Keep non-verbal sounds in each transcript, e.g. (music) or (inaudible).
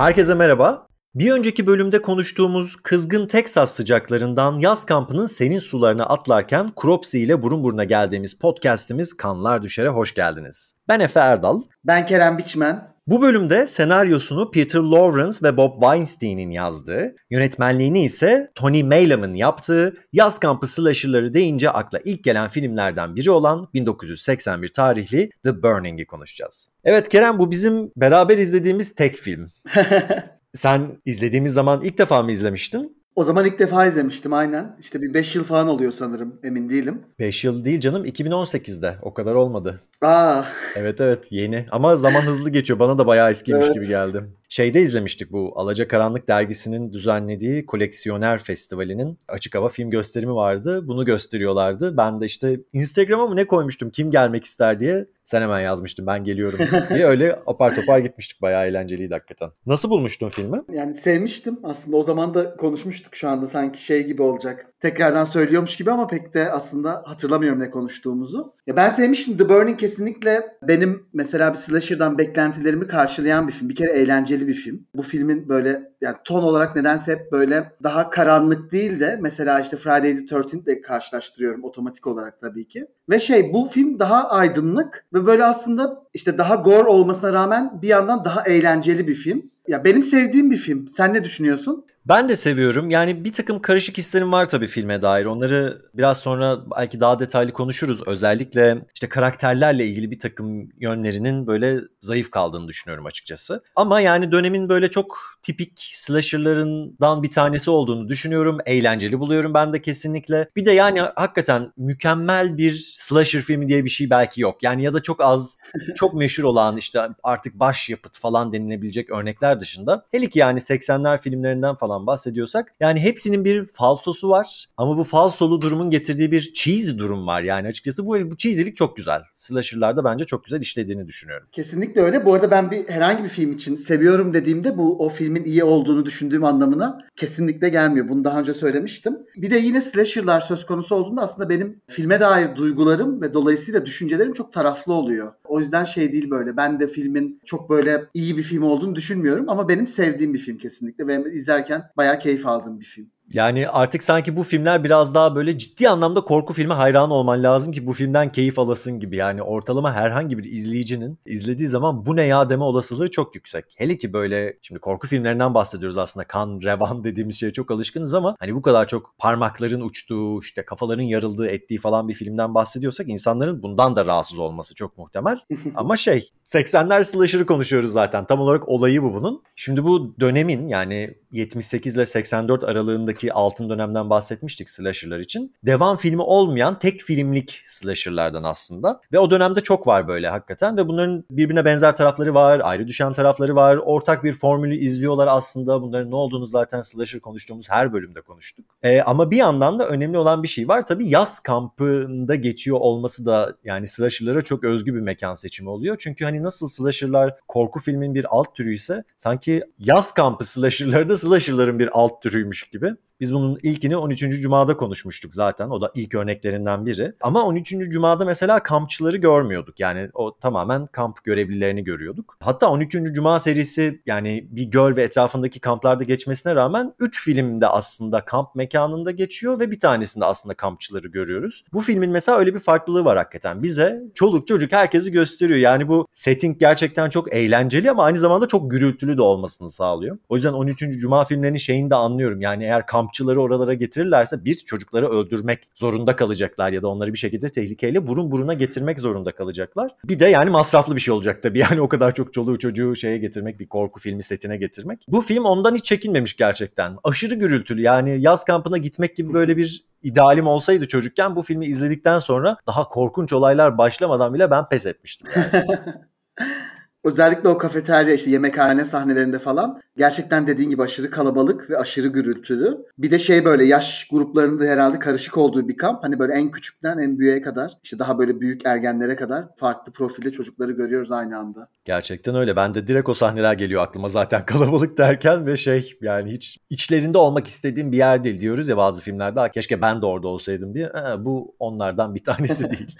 Herkese merhaba. Bir önceki bölümde konuştuğumuz kızgın Texas sıcaklarından yaz kampının senin sularına atlarken Cropsy ile burun buruna geldiğimiz podcast'imiz Kanlar Düşer'e hoş geldiniz. Ben Efe Erdal. Ben Kerem Biçmen. Bu bölümde senaryosunu Peter Lawrence ve Bob Weinstein'in yazdığı, yönetmenliğini ise Tony Maylam'ın yaptığı yaz kampı slasher'ları deyince akla ilk gelen filmlerden biri olan 1981 tarihli The Burning'i konuşacağız. Evet Kerem bu bizim beraber izlediğimiz tek film. (laughs) Sen izlediğimiz zaman ilk defa mı izlemiştin? O zaman ilk defa izlemiştim aynen. İşte bir 5 yıl falan oluyor sanırım emin değilim. 5 yıl değil canım 2018'de o kadar olmadı. Aa. Evet evet yeni ama zaman hızlı geçiyor bana da bayağı eskiymiş evet. gibi geldi. Şeyde izlemiştik bu Alacakaranlık dergisinin düzenlediği Koleksiyoner Festivali'nin açık hava film gösterimi vardı. Bunu gösteriyorlardı. Ben de işte Instagram'a mı ne koymuştum kim gelmek ister diye. Sen hemen yazmıştın ben geliyorum (laughs) diye öyle apar topar gitmiştik. Bayağı eğlenceliydi hakikaten. Nasıl bulmuştun filmi? Yani sevmiştim. Aslında o zaman da konuşmuştuk şu anda sanki şey gibi olacak. Tekrardan söylüyormuş gibi ama pek de aslında hatırlamıyorum ne konuştuğumuzu. Ya ben sevmiştim. The Burning kesinlikle benim mesela bir slasher'dan beklentilerimi karşılayan bir film. Bir kere eğlenceli bir film. Bu filmin böyle yani ton olarak nedense hep böyle daha karanlık değil de mesela işte Friday the 13th ile karşılaştırıyorum otomatik olarak tabii ki. Ve şey bu film daha aydınlık ve böyle aslında işte daha gore olmasına rağmen bir yandan daha eğlenceli bir film. Ya benim sevdiğim bir film. Sen ne düşünüyorsun? Ben de seviyorum. Yani bir takım karışık hislerim var tabii filme dair. Onları biraz sonra belki daha detaylı konuşuruz. Özellikle işte karakterlerle ilgili bir takım yönlerinin böyle zayıf kaldığını düşünüyorum açıkçası. Ama yani dönemin böyle çok tipik slasher'larından bir tanesi olduğunu düşünüyorum. Eğlenceli buluyorum ben de kesinlikle. Bir de yani hakikaten mükemmel bir slasher filmi diye bir şey belki yok. Yani ya da çok az, (laughs) çok meşhur olan işte artık başyapıt falan denilebilecek örnekler dışında. Hele ki yani 80'ler filmlerinden falan bahsediyorsak yani hepsinin bir falsosu var ama bu falsolu durumun getirdiği bir cheesy durum var yani açıkçası bu bu cheesy'lik çok güzel. Slasher'larda bence çok güzel işlediğini düşünüyorum. Kesinlikle öyle. Bu arada ben bir herhangi bir film için seviyorum dediğimde bu o filmin iyi olduğunu düşündüğüm anlamına kesinlikle gelmiyor. Bunu daha önce söylemiştim. Bir de yine slasher'lar söz konusu olduğunda aslında benim filme dair duygularım ve dolayısıyla düşüncelerim çok taraflı oluyor. O yüzden şey değil böyle. Ben de filmin çok böyle iyi bir film olduğunu düşünmüyorum ama benim sevdiğim bir film kesinlikle ve izlerken bayağı keyif aldığım bir film. Yani artık sanki bu filmler biraz daha böyle ciddi anlamda korku filmi hayran olman lazım ki bu filmden keyif alasın gibi. Yani ortalama herhangi bir izleyicinin izlediği zaman bu ne ya deme olasılığı çok yüksek. Hele ki böyle şimdi korku filmlerinden bahsediyoruz aslında kan, revan (laughs) dediğimiz şeye çok alışkınız ama hani bu kadar çok parmakların uçtuğu, işte kafaların yarıldığı, ettiği falan bir filmden bahsediyorsak insanların bundan da rahatsız olması çok muhtemel. (laughs) ama şey 80'ler slasher'ı konuşuyoruz zaten. Tam olarak olayı bu bunun. Şimdi bu dönemin yani 78 ile 84 aralığındaki altın dönemden bahsetmiştik slasher'lar için. Devam filmi olmayan tek filmlik slasher'lardan aslında. Ve o dönemde çok var böyle hakikaten ve bunların birbirine benzer tarafları var, ayrı düşen tarafları var. Ortak bir formülü izliyorlar aslında. Bunların ne olduğunu zaten slasher konuştuğumuz her bölümde konuştuk. Ee, ama bir yandan da önemli olan bir şey var. Tabii yaz kampında geçiyor olması da yani slasher'lara çok özgü bir mekan seçimi oluyor. Çünkü hani nasıl slasher'lar korku filmin bir alt türü ise sanki yaz kampı slasher'ları da slasher'ların bir alt türüymüş gibi. Biz bunun ilkini 13. Cuma'da konuşmuştuk zaten. O da ilk örneklerinden biri. Ama 13. Cuma'da mesela kampçıları görmüyorduk. Yani o tamamen kamp görevlilerini görüyorduk. Hatta 13. Cuma serisi yani bir göl ve etrafındaki kamplarda geçmesine rağmen 3 filmde aslında kamp mekanında geçiyor ve bir tanesinde aslında kampçıları görüyoruz. Bu filmin mesela öyle bir farklılığı var hakikaten. Bize çoluk çocuk herkesi gösteriyor. Yani bu setting gerçekten çok eğlenceli ama aynı zamanda çok gürültülü de olmasını sağlıyor. O yüzden 13. Cuma filmlerinin şeyini de anlıyorum. Yani eğer kamp kampçıları oralara getirirlerse bir çocukları öldürmek zorunda kalacaklar ya da onları bir şekilde tehlikeyle burun buruna getirmek zorunda kalacaklar. Bir de yani masraflı bir şey olacak tabii (laughs) yani o kadar çok çoluğu çocuğu şeye getirmek bir korku filmi setine getirmek. Bu film ondan hiç çekinmemiş gerçekten. Aşırı gürültülü yani yaz kampına gitmek gibi böyle bir idealim olsaydı çocukken bu filmi izledikten sonra daha korkunç olaylar başlamadan bile ben pes etmiştim yani. (laughs) Özellikle o kafeterya işte yemekhane sahnelerinde falan gerçekten dediğin gibi aşırı kalabalık ve aşırı gürültülü. Bir de şey böyle yaş gruplarında herhalde karışık olduğu bir kamp. Hani böyle en küçükten en büyüğe kadar işte daha böyle büyük ergenlere kadar farklı profilde çocukları görüyoruz aynı anda. Gerçekten öyle. Ben de direkt o sahneler geliyor aklıma zaten (laughs) kalabalık derken ve şey yani hiç içlerinde olmak istediğim bir yer değil diyoruz ya bazı filmlerde. Keşke ben de orada olsaydım diye. Ee, bu onlardan bir tanesi (laughs) değil.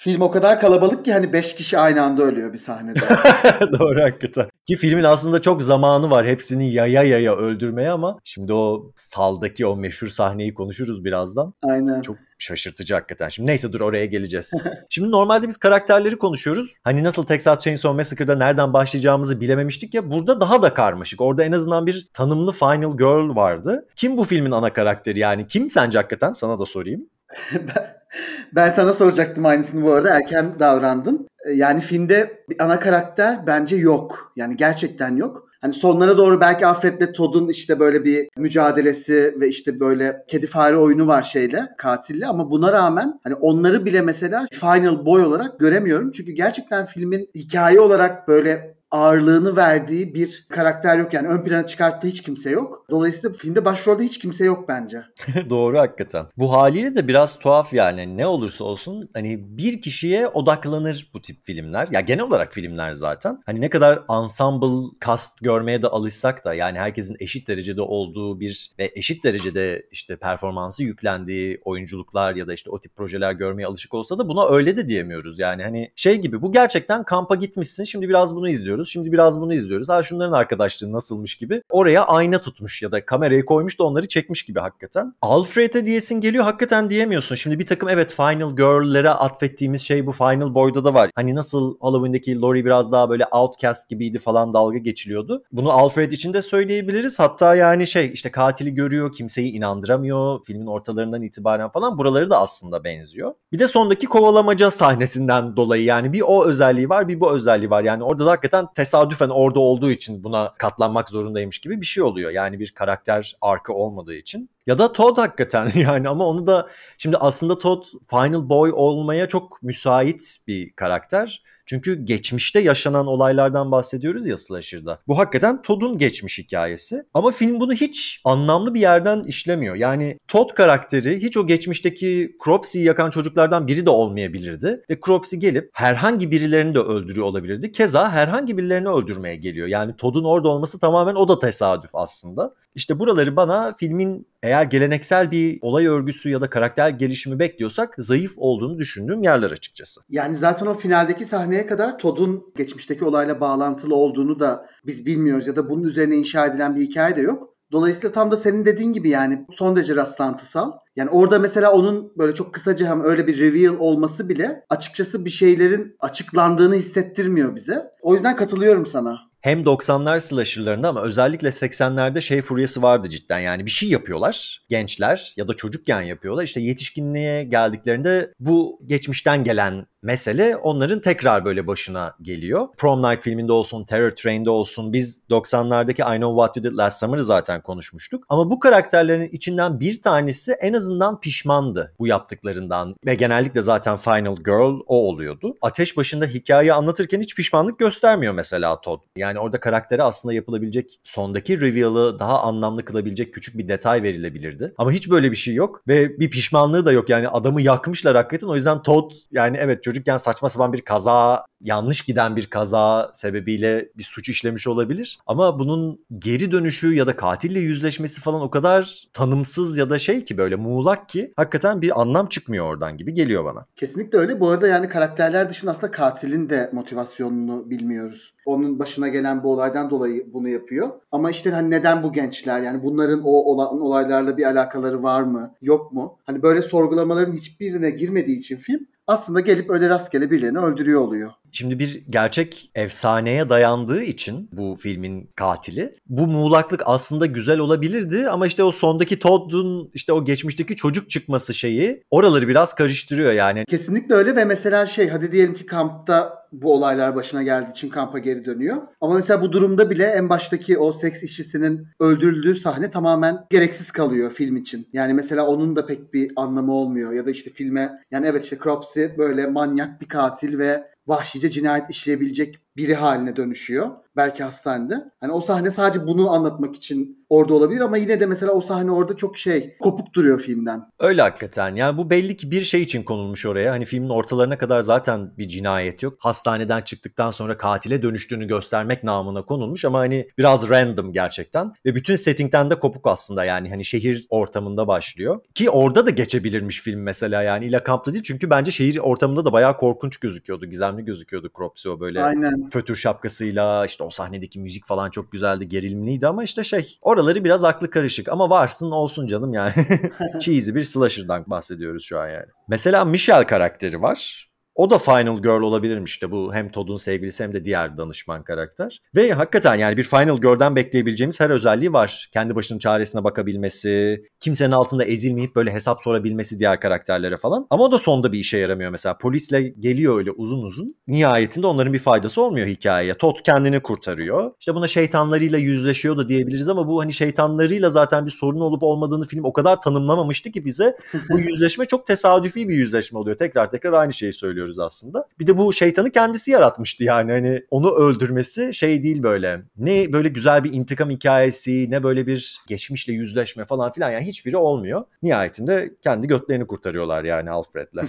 Film o kadar kalabalık ki hani 5 kişi aynı anda ölüyor bir sahnede. (laughs) Doğru hakikaten. Ki filmin aslında çok zamanı var hepsini yaya yaya öldürmeye ama şimdi o saldaki o meşhur sahneyi konuşuruz birazdan. Aynen. Çok şaşırtıcı hakikaten. Şimdi neyse dur oraya geleceğiz. (laughs) Şimdi normalde biz karakterleri konuşuyoruz. Hani nasıl Texas Chainsaw Massacre'da nereden başlayacağımızı bilememiştik ya burada daha da karmaşık. Orada en azından bir tanımlı Final Girl vardı. Kim bu filmin ana karakteri yani? Kim sence hakikaten? Sana da sorayım. (laughs) ben, sana soracaktım aynısını bu arada. Erken davrandın. Ee, Yani filmde bir ana karakter bence yok. Yani gerçekten yok. Hani sonlara doğru belki Alfred'le Todd'un işte böyle bir mücadelesi ve işte böyle kedi fare oyunu var şeyle, katille ama buna rağmen hani onları bile mesela Final Boy olarak göremiyorum. Çünkü gerçekten filmin hikaye olarak böyle ağırlığını verdiği bir karakter yok. Yani ön plana çıkarttığı hiç kimse yok. Dolayısıyla filmde başrolde hiç kimse yok bence. (laughs) Doğru hakikaten. Bu haliyle de biraz tuhaf yani ne olursa olsun hani bir kişiye odaklanır bu tip filmler. Ya genel olarak filmler zaten. Hani ne kadar ensemble cast görmeye de alışsak da yani herkesin eşit derecede olduğu bir ve eşit derecede işte performansı yüklendiği oyunculuklar ya da işte o tip projeler görmeye alışık olsa da buna öyle de diyemiyoruz. Yani hani şey gibi bu gerçekten kampa gitmişsin şimdi biraz bunu izliyoruz şimdi biraz bunu izliyoruz. Ha şunların arkadaşlığı nasılmış gibi oraya ayna tutmuş ya da kamerayı koymuş da onları çekmiş gibi hakikaten. Alfred'e diyesin geliyor hakikaten diyemiyorsun. Şimdi bir takım evet Final Girl'lere atfettiğimiz şey bu Final Boy'da da var. Hani nasıl Halloween'deki Laurie biraz daha böyle outcast gibiydi falan dalga geçiliyordu. Bunu Alfred için de söyleyebiliriz. Hatta yani şey işte katili görüyor kimseyi inandıramıyor filmin ortalarından itibaren falan buraları da aslında benziyor. Bir de sondaki kovalamaca sahnesinden dolayı yani bir o özelliği var bir bu özelliği var. Yani orada da hakikaten tesadüfen orada olduğu için buna katlanmak zorundaymış gibi bir şey oluyor. Yani bir karakter arkı olmadığı için. Ya da Todd hakikaten (laughs) yani ama onu da şimdi aslında Todd Final Boy olmaya çok müsait bir karakter. Çünkü geçmişte yaşanan olaylardan bahsediyoruz ya Slasher'da. Bu hakikaten Todd'un geçmiş hikayesi. Ama film bunu hiç anlamlı bir yerden işlemiyor. Yani Todd karakteri hiç o geçmişteki Cropsy'yi yakan çocuklardan biri de olmayabilirdi. Ve Cropsy gelip herhangi birilerini de öldürüyor olabilirdi. Keza herhangi birilerini öldürmeye geliyor. Yani Todd'un orada olması tamamen o da tesadüf aslında. İşte buraları bana filmin eğer geleneksel bir olay örgüsü ya da karakter gelişimi bekliyorsak zayıf olduğunu düşündüğüm yerler açıkçası. Yani zaten o finaldeki sahneye kadar Todd'un geçmişteki olayla bağlantılı olduğunu da biz bilmiyoruz ya da bunun üzerine inşa edilen bir hikaye de yok. Dolayısıyla tam da senin dediğin gibi yani son derece rastlantısal. Yani orada mesela onun böyle çok kısaca hem öyle bir reveal olması bile açıkçası bir şeylerin açıklandığını hissettirmiyor bize. O yüzden katılıyorum sana. Hem 90'lar slasher'larında ama özellikle 80'lerde şey furyası vardı cidden. Yani bir şey yapıyorlar gençler ya da çocukken yapıyorlar. İşte yetişkinliğe geldiklerinde bu geçmişten gelen mesele onların tekrar böyle başına geliyor. Prom Night filminde olsun, Terror Train'de olsun biz 90'lardaki I Know What You Did Last Summer'ı zaten konuşmuştuk. Ama bu karakterlerin içinden bir tanesi en azından pişmandı bu yaptıklarından ve genellikle zaten Final Girl o oluyordu. Ateş başında hikayeyi anlatırken hiç pişmanlık göstermiyor mesela Todd. Yani orada karaktere aslında yapılabilecek sondaki reveal'ı daha anlamlı kılabilecek küçük bir detay verilebilirdi. Ama hiç böyle bir şey yok ve bir pişmanlığı da yok. Yani adamı yakmışlar hakikaten. O yüzden Todd yani evet çocukken saçma sapan bir kaza, yanlış giden bir kaza sebebiyle bir suç işlemiş olabilir. Ama bunun geri dönüşü ya da katille yüzleşmesi falan o kadar tanımsız ya da şey ki böyle muğlak ki hakikaten bir anlam çıkmıyor oradan gibi geliyor bana. Kesinlikle öyle. Bu arada yani karakterler dışında aslında katilin de motivasyonunu bilmiyoruz. Onun başına gelen bu olaydan dolayı bunu yapıyor. Ama işte hani neden bu gençler? Yani bunların o olan olaylarla bir alakaları var mı? Yok mu? Hani böyle sorgulamaların hiçbirine girmediği için film aslında gelip öyle rastgele birilerini öldürüyor oluyor. Şimdi bir gerçek efsaneye dayandığı için bu filmin katili bu muğlaklık aslında güzel olabilirdi ama işte o sondaki Todd'un işte o geçmişteki çocuk çıkması şeyi oraları biraz karıştırıyor yani. Kesinlikle öyle ve mesela şey hadi diyelim ki kampta bu olaylar başına geldiği için kampa geri dönüyor. Ama mesela bu durumda bile en baştaki o seks işçisinin öldürüldüğü sahne tamamen gereksiz kalıyor film için. Yani mesela onun da pek bir anlamı olmuyor ya da işte filme yani evet işte Cropsy böyle manyak bir katil ve vahşice cinayet işleyebilecek biri haline dönüşüyor. Belki hastanede. Hani o sahne sadece bunu anlatmak için orada olabilir ama yine de mesela o sahne orada çok şey kopuk duruyor filmden. Öyle hakikaten. Yani bu belli ki bir şey için konulmuş oraya. Hani filmin ortalarına kadar zaten bir cinayet yok. Hastaneden çıktıktan sonra katile dönüştüğünü göstermek namına konulmuş ama hani biraz random gerçekten. Ve bütün settingten de kopuk aslında yani hani şehir ortamında başlıyor. Ki orada da geçebilirmiş film mesela yani illa kampta değil. Çünkü bence şehir ortamında da bayağı korkunç gözüküyordu. Gizemli gözüküyordu Cropsy o böyle. Aynen. Fötür şapkasıyla işte o sahnedeki müzik falan çok güzeldi, gerilimliydi ama işte şey oraları biraz aklı karışık ama varsın olsun canım yani. (laughs) Cheesy bir slasher'dan bahsediyoruz şu an yani. Mesela Michelle karakteri var. O da Final Girl olabilirmiş işte bu hem Todd'un sevgilisi hem de diğer danışman karakter. Ve hakikaten yani bir Final Girl'den bekleyebileceğimiz her özelliği var. Kendi başının çaresine bakabilmesi, kimsenin altında ezilmeyip böyle hesap sorabilmesi diğer karakterlere falan. Ama o da sonda bir işe yaramıyor mesela. Polisle geliyor öyle uzun uzun. Nihayetinde onların bir faydası olmuyor hikayeye. Todd kendini kurtarıyor. İşte buna şeytanlarıyla yüzleşiyor da diyebiliriz ama bu hani şeytanlarıyla zaten bir sorun olup olmadığını film o kadar tanımlamamıştı ki bize bu yüzleşme çok tesadüfi bir yüzleşme oluyor. Tekrar tekrar aynı şeyi söylüyoruz aslında. Bir de bu şeytanı kendisi yaratmıştı yani hani onu öldürmesi şey değil böyle. Ne böyle güzel bir intikam hikayesi ne böyle bir geçmişle yüzleşme falan filan yani hiçbiri olmuyor. Nihayetinde kendi götlerini kurtarıyorlar yani Alfred'le. (laughs)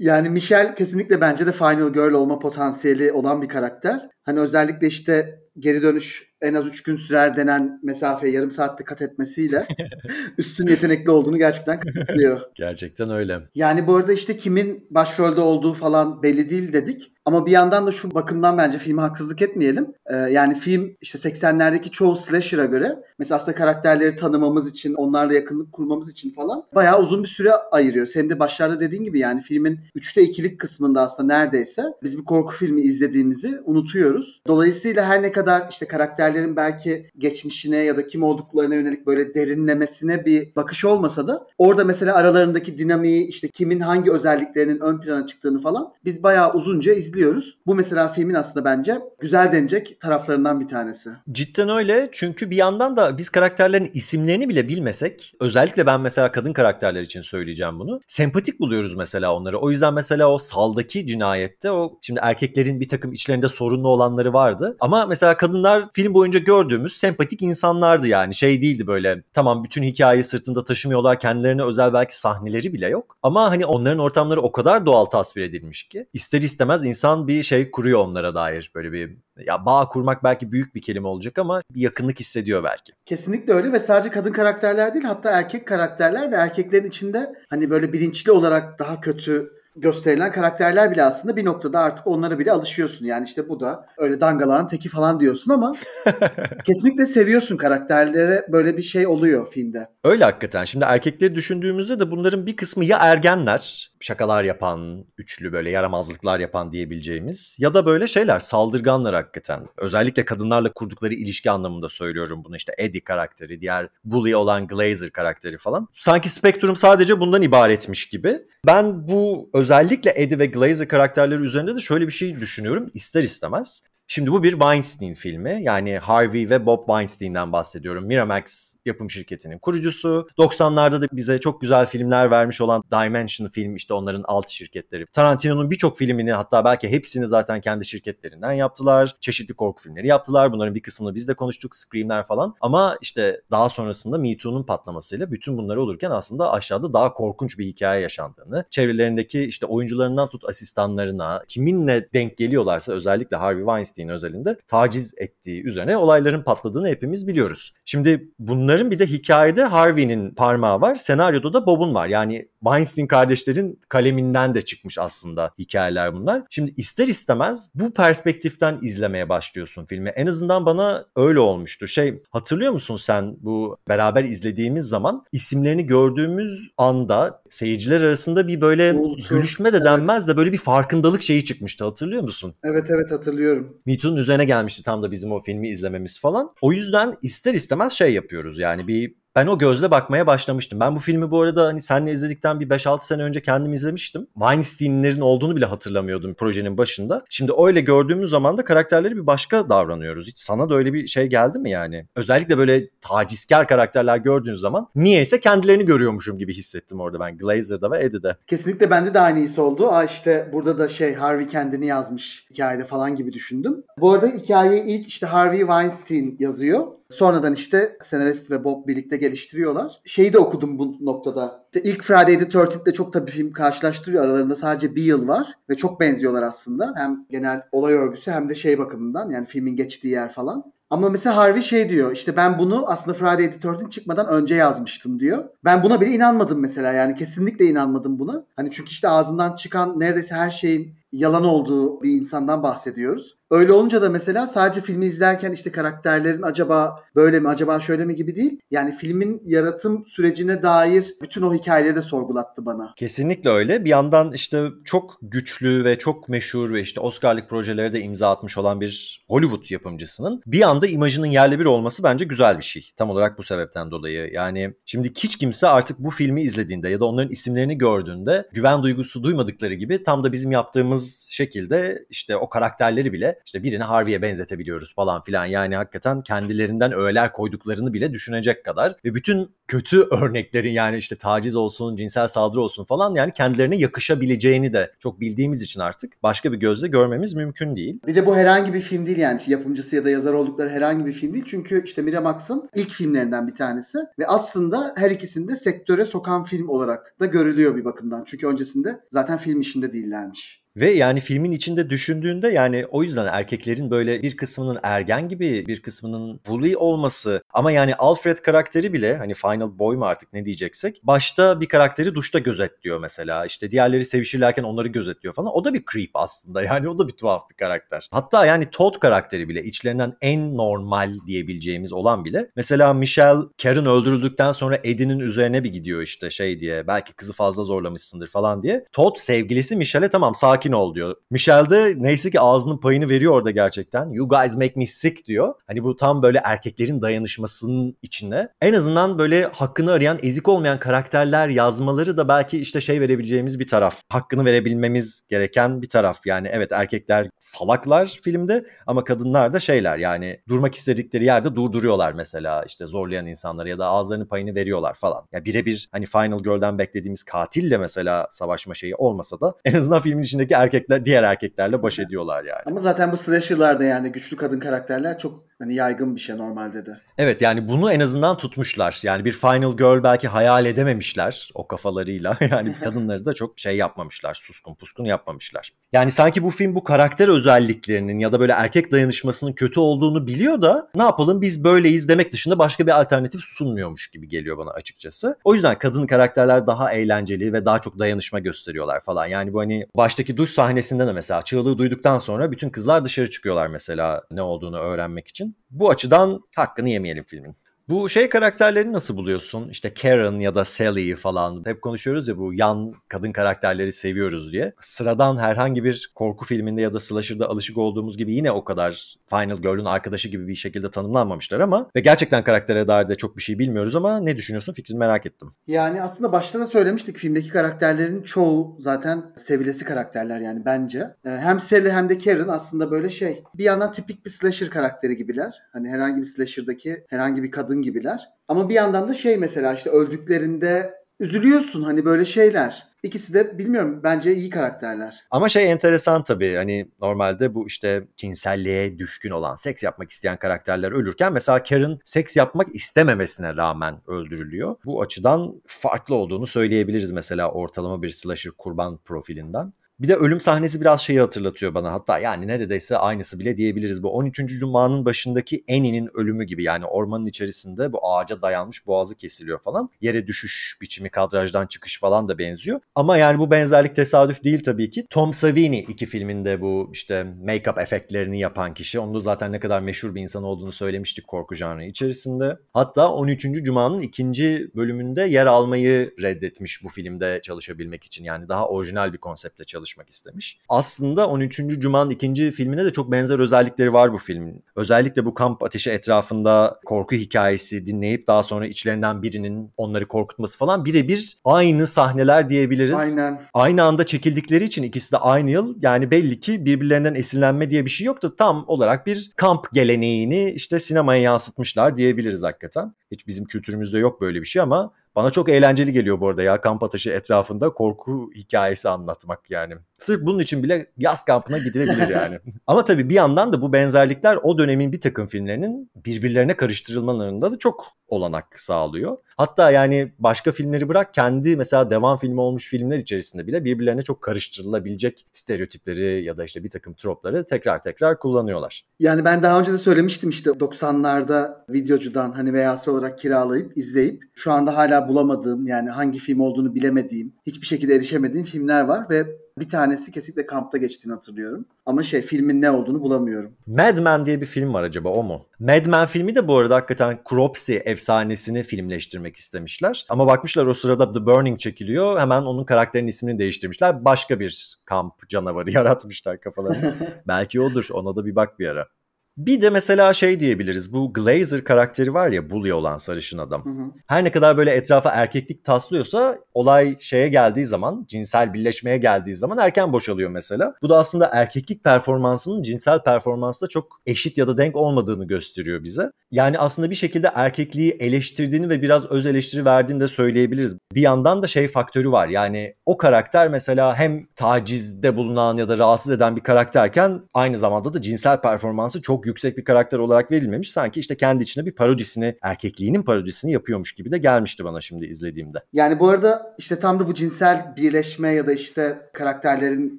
Yani Michelle kesinlikle bence de Final Girl olma potansiyeli olan bir karakter. Hani özellikle işte geri dönüş en az 3 gün sürer denen mesafeyi yarım saatte kat etmesiyle (laughs) üstün yetenekli olduğunu gerçekten kanıtlıyor. Gerçekten öyle. Yani bu arada işte kimin başrolde olduğu falan belli değil dedik. Ama bir yandan da şu bakımdan bence filme haksızlık etmeyelim. Ee, yani film işte 80'lerdeki çoğu slasher'a göre mesela aslında karakterleri tanımamız için, onlarla yakınlık kurmamız için falan bayağı uzun bir süre ayırıyor. Senin de başlarda dediğin gibi yani filmin 3'te 2'lik kısmında aslında neredeyse biz bir korku filmi izlediğimizi unutuyoruz. Dolayısıyla her ne kadar işte karakterlerin belki geçmişine ya da kim olduklarına yönelik böyle derinlemesine bir bakış olmasa da orada mesela aralarındaki dinamiği işte kimin hangi özelliklerinin ön plana çıktığını falan biz bayağı uzunca izliyoruz. Bu mesela filmin aslında bence güzel denecek taraflarından bir tanesi. Cidden öyle çünkü bir yandan da biz karakterlerin isimlerini bile bilmesek özellikle ben mesela kadın karakterler için söyleyeceğim bunu. Sempatik buluyoruz mesela onları. O yüzden mesela o saldaki cinayette o şimdi erkeklerin bir takım içlerinde sorunlu olanları vardı. Ama mesela kadınlar film boyunca gördüğümüz sempatik insanlardı yani. Şey değildi böyle tamam bütün hikayeyi sırtında taşımıyorlar. Kendilerine özel belki sahneleri bile yok. Ama hani onların ortamları o kadar doğal tasvir edilmiş ki ister istemez insan bir şey kuruyor onlara dair böyle bir ya bağ kurmak belki büyük bir kelime olacak ama bir yakınlık hissediyor belki. Kesinlikle öyle ve sadece kadın karakterler değil hatta erkek karakterler ve erkeklerin içinde hani böyle bilinçli olarak daha kötü gösterilen karakterler bile aslında bir noktada artık onlara bile alışıyorsun. Yani işte bu da öyle dangalağın teki falan diyorsun ama (laughs) kesinlikle seviyorsun karakterlere böyle bir şey oluyor filmde. Öyle hakikaten. Şimdi erkekleri düşündüğümüzde de bunların bir kısmı ya ergenler, şakalar yapan, üçlü böyle yaramazlıklar yapan diyebileceğimiz ya da böyle şeyler saldırganlar hakikaten. Özellikle kadınlarla kurdukları ilişki anlamında söylüyorum bunu. İşte Eddie karakteri, diğer bully olan Glazer karakteri falan. Sanki spektrum sadece bundan ibaretmiş gibi. Ben bu özellikle Eddie ve Glazer karakterleri üzerinde de şöyle bir şey düşünüyorum ister istemez. Şimdi bu bir Weinstein filmi. Yani Harvey ve Bob Weinstein'den bahsediyorum. Miramax yapım şirketinin kurucusu. 90'larda da bize çok güzel filmler vermiş olan Dimension film işte onların alt şirketleri. Tarantino'nun birçok filmini hatta belki hepsini zaten kendi şirketlerinden yaptılar. Çeşitli korku filmleri yaptılar. Bunların bir kısmını biz de konuştuk. Scream'ler falan. Ama işte daha sonrasında Me Too'nun patlamasıyla bütün bunları olurken aslında aşağıda daha korkunç bir hikaye yaşandığını, çevrelerindeki işte oyuncularından tut asistanlarına, kiminle denk geliyorlarsa özellikle Harvey Weinstein özelinde taciz ettiği üzerine olayların patladığını hepimiz biliyoruz. Şimdi bunların bir de hikayede Harvey'nin parmağı var, senaryoda da Bob'un var. Yani Weinstein kardeşlerin kaleminden de çıkmış aslında hikayeler bunlar. Şimdi ister istemez bu perspektiften izlemeye başlıyorsun filmi. En azından bana öyle olmuştu. Şey hatırlıyor musun sen bu beraber izlediğimiz zaman isimlerini gördüğümüz anda seyirciler arasında bir böyle Oldu. gülüşme de denmez de böyle bir farkındalık şeyi çıkmıştı hatırlıyor musun? Evet evet hatırlıyorum. Me üzerine gelmişti tam da bizim o filmi izlememiz falan. O yüzden ister istemez şey yapıyoruz yani bir ben o gözle bakmaya başlamıştım. Ben bu filmi bu arada hani seninle izledikten bir 5-6 sene önce kendim izlemiştim. Weinstein'lerin olduğunu bile hatırlamıyordum projenin başında. Şimdi öyle gördüğümüz zaman da karakterleri bir başka davranıyoruz. Hiç sana da öyle bir şey geldi mi yani? Özellikle böyle tacizkar karakterler gördüğünüz zaman niyeyse kendilerini görüyormuşum gibi hissettim orada ben. Glazer'da ve Eddie'de. Kesinlikle bende de aynı his oldu. Aa işte burada da şey Harvey kendini yazmış hikayede falan gibi düşündüm. Bu arada hikayeyi ilk işte Harvey Weinstein yazıyor. Sonradan işte senarist ve Bob birlikte geliştiriyorlar. Şeyi de okudum bu noktada. İşte ilk Friday the 13th'le çok tabii film karşılaştırıyor. Aralarında sadece bir yıl var ve çok benziyorlar aslında. Hem genel olay örgüsü hem de şey bakımından yani filmin geçtiği yer falan. Ama mesela Harvey şey diyor işte ben bunu aslında Friday the 13 çıkmadan önce yazmıştım diyor. Ben buna bile inanmadım mesela yani kesinlikle inanmadım buna. Hani çünkü işte ağzından çıkan neredeyse her şeyin yalan olduğu bir insandan bahsediyoruz. Öyle olunca da mesela sadece filmi izlerken işte karakterlerin acaba böyle mi acaba şöyle mi gibi değil. Yani filmin yaratım sürecine dair bütün o hikayeleri de sorgulattı bana. Kesinlikle öyle. Bir yandan işte çok güçlü ve çok meşhur ve işte Oscar'lık projelere de imza atmış olan bir Hollywood yapımcısının bir anda imajının yerli bir olması bence güzel bir şey. Tam olarak bu sebepten dolayı. Yani şimdi hiç kimse artık bu filmi izlediğinde ya da onların isimlerini gördüğünde güven duygusu duymadıkları gibi tam da bizim yaptığımız şekilde işte o karakterleri bile işte birini Harvey'e benzetebiliyoruz falan filan. Yani hakikaten kendilerinden öğeler koyduklarını bile düşünecek kadar ve bütün kötü örneklerin yani işte taciz olsun, cinsel saldırı olsun falan yani kendilerine yakışabileceğini de çok bildiğimiz için artık başka bir gözle görmemiz mümkün değil. Bir de bu herhangi bir film değil yani yapımcısı ya da yazar oldukları herhangi bir film değil. Çünkü işte Miramax'ın ilk filmlerinden bir tanesi ve aslında her ikisinde sektöre sokan film olarak da görülüyor bir bakımdan. Çünkü öncesinde zaten film işinde değillermiş. Ve yani filmin içinde düşündüğünde yani o yüzden erkeklerin böyle bir kısmının ergen gibi bir kısmının bully olması ama yani Alfred karakteri bile hani Final Boy mu artık ne diyeceksek başta bir karakteri duşta gözetliyor mesela. İşte diğerleri sevişirlerken onları gözetliyor falan. O da bir creep aslında. (laughs) Yani o da bir tuhaf bir karakter. Hatta yani Todd karakteri bile içlerinden en normal diyebileceğimiz olan bile. Mesela Michelle Karen öldürüldükten sonra Eddie'nin üzerine bir gidiyor işte şey diye. Belki kızı fazla zorlamışsındır falan diye. Todd sevgilisi Michelle'e tamam sakin sakin ol diyor. Michelle de neyse ki ağzının payını veriyor orada gerçekten. You guys make me sick diyor. Hani bu tam böyle erkeklerin dayanışmasının içine. En azından böyle hakkını arayan, ezik olmayan karakterler yazmaları da belki işte şey verebileceğimiz bir taraf. Hakkını verebilmemiz gereken bir taraf. Yani evet erkekler salaklar filmde ama kadınlar da şeyler yani durmak istedikleri yerde durduruyorlar mesela işte zorlayan insanları ya da ağızlarının payını veriyorlar falan. Ya birebir hani Final Girl'den beklediğimiz katille mesela savaşma şeyi olmasa da en azından filmin içindeki erkekler diğer erkeklerle baş ediyorlar yani. Ama zaten bu slasher'larda yani güçlü kadın karakterler çok hani yaygın bir şey normalde de. Evet yani bunu en azından tutmuşlar. Yani bir Final Girl belki hayal edememişler o kafalarıyla. (laughs) Yani (laughs) kadınları da çok şey yapmamışlar. Suskun puskun yapmamışlar. Yani sanki bu film bu karakter özelliklerinin ya da böyle erkek dayanışmasının kötü olduğunu biliyor da ne yapalım biz böyleyiz demek dışında başka bir alternatif sunmuyormuş gibi geliyor bana açıkçası. O yüzden kadın karakterler daha eğlenceli ve daha çok dayanışma gösteriyorlar falan. Yani bu hani baştaki duş sahnesinde de mesela çığlığı duyduktan sonra bütün kızlar dışarı çıkıyorlar mesela ne olduğunu öğrenmek için. Bu açıdan hakkını yemeyelim filmin. Bu şey karakterlerini nasıl buluyorsun? İşte Karen ya da Sally falan. Hep konuşuyoruz ya bu yan kadın karakterleri seviyoruz diye. Sıradan herhangi bir korku filminde ya da slasher'da alışık olduğumuz gibi yine o kadar Final Girl'ün arkadaşı gibi bir şekilde tanımlanmamışlar ama ve gerçekten karaktere dair de çok bir şey bilmiyoruz ama ne düşünüyorsun? Fikrini merak ettim. Yani aslında başta da söylemiştik filmdeki karakterlerin çoğu zaten sevilesi karakterler yani bence. Ee, hem Sally hem de Karen aslında böyle şey bir yandan tipik bir slasher karakteri gibiler. Hani herhangi bir slasher'daki herhangi bir kadın gibiler. Ama bir yandan da şey mesela işte öldüklerinde üzülüyorsun hani böyle şeyler. İkisi de bilmiyorum bence iyi karakterler. Ama şey enteresan tabii hani normalde bu işte cinselliğe düşkün olan, seks yapmak isteyen karakterler ölürken mesela Karen seks yapmak istememesine rağmen öldürülüyor. Bu açıdan farklı olduğunu söyleyebiliriz mesela ortalama bir slasher kurban profilinden. Bir de ölüm sahnesi biraz şeyi hatırlatıyor bana. Hatta yani neredeyse aynısı bile diyebiliriz. Bu 13. Cuma'nın başındaki Annie'nin ölümü gibi yani ormanın içerisinde bu ağaca dayanmış boğazı kesiliyor falan. Yere düşüş biçimi kadrajdan çıkış falan da benziyor. Ama yani bu benzerlik tesadüf değil tabii ki. Tom Savini iki filminde bu işte make-up efektlerini yapan kişi. Onun da zaten ne kadar meşhur bir insan olduğunu söylemiştik korku janrı içerisinde. Hatta 13. Cuma'nın ikinci bölümünde yer almayı reddetmiş bu filmde çalışabilmek için. Yani daha orijinal bir konseptle çalışmış çalışmak istemiş. Aslında 13. Cuma'nın ikinci filmine de çok benzer özellikleri var bu filmin. Özellikle bu kamp ateşi etrafında korku hikayesi dinleyip daha sonra içlerinden birinin onları korkutması falan birebir aynı sahneler diyebiliriz. Aynen. Aynı anda çekildikleri için ikisi de aynı yıl yani belli ki birbirlerinden esinlenme diye bir şey yoktu. Tam olarak bir kamp geleneğini işte sinemaya yansıtmışlar diyebiliriz hakikaten. Hiç bizim kültürümüzde yok böyle bir şey ama bana çok eğlenceli geliyor bu arada ya kamp ateşi etrafında korku hikayesi anlatmak yani. Sırf bunun için bile yaz kampına gidilebilir (laughs) yani. Ama tabii bir yandan da bu benzerlikler o dönemin bir takım filmlerinin birbirlerine karıştırılmalarında da çok olanak sağlıyor. Hatta yani başka filmleri bırak kendi mesela devam filmi olmuş filmler içerisinde bile birbirlerine çok karıştırılabilecek stereotipleri ya da işte bir takım tropları tekrar tekrar kullanıyorlar. Yani ben daha önce de söylemiştim işte 90'larda videocudan hani VHS olarak kiralayıp izleyip şu anda hala bulamadığım yani hangi film olduğunu bilemediğim hiçbir şekilde erişemediğim filmler var ve Bir tanesi kesinlikle kampta geçtiğini hatırlıyorum. Ama şey filmin ne olduğunu bulamıyorum. Mad Men diye bir film var acaba o mu? Mad Men filmi de bu arada hakikaten Cropsey efsanesini filmleştirmek istemişler. Ama bakmışlar o sırada The Burning çekiliyor. Hemen onun karakterinin ismini değiştirmişler. Başka bir kamp canavarı (laughs) yaratmışlar kafalarına. (laughs) Belki odur. Ona da bir bak bir ara. Bir de mesela şey diyebiliriz. Bu Glazer karakteri var ya Bully olan sarışın adam. Hı hı. Her ne kadar böyle etrafa erkeklik taslıyorsa olay şeye geldiği zaman, cinsel birleşmeye geldiği zaman erken boşalıyor mesela. Bu da aslında erkeklik performansının cinsel performansla çok eşit ya da denk olmadığını gösteriyor bize. Yani aslında bir şekilde erkekliği eleştirdiğini ve biraz öz eleştiri verdiğini de söyleyebiliriz. Bir yandan da şey faktörü var. Yani o karakter mesela hem tacizde bulunan ya da rahatsız eden bir karakterken aynı zamanda da cinsel performansı çok yüksek bir karakter olarak verilmemiş. Sanki işte kendi içine bir parodisini, erkekliğinin parodisini yapıyormuş gibi de gelmişti bana şimdi izlediğimde. Yani bu arada işte tam da bu cinsel birleşme ya da işte karakterlerin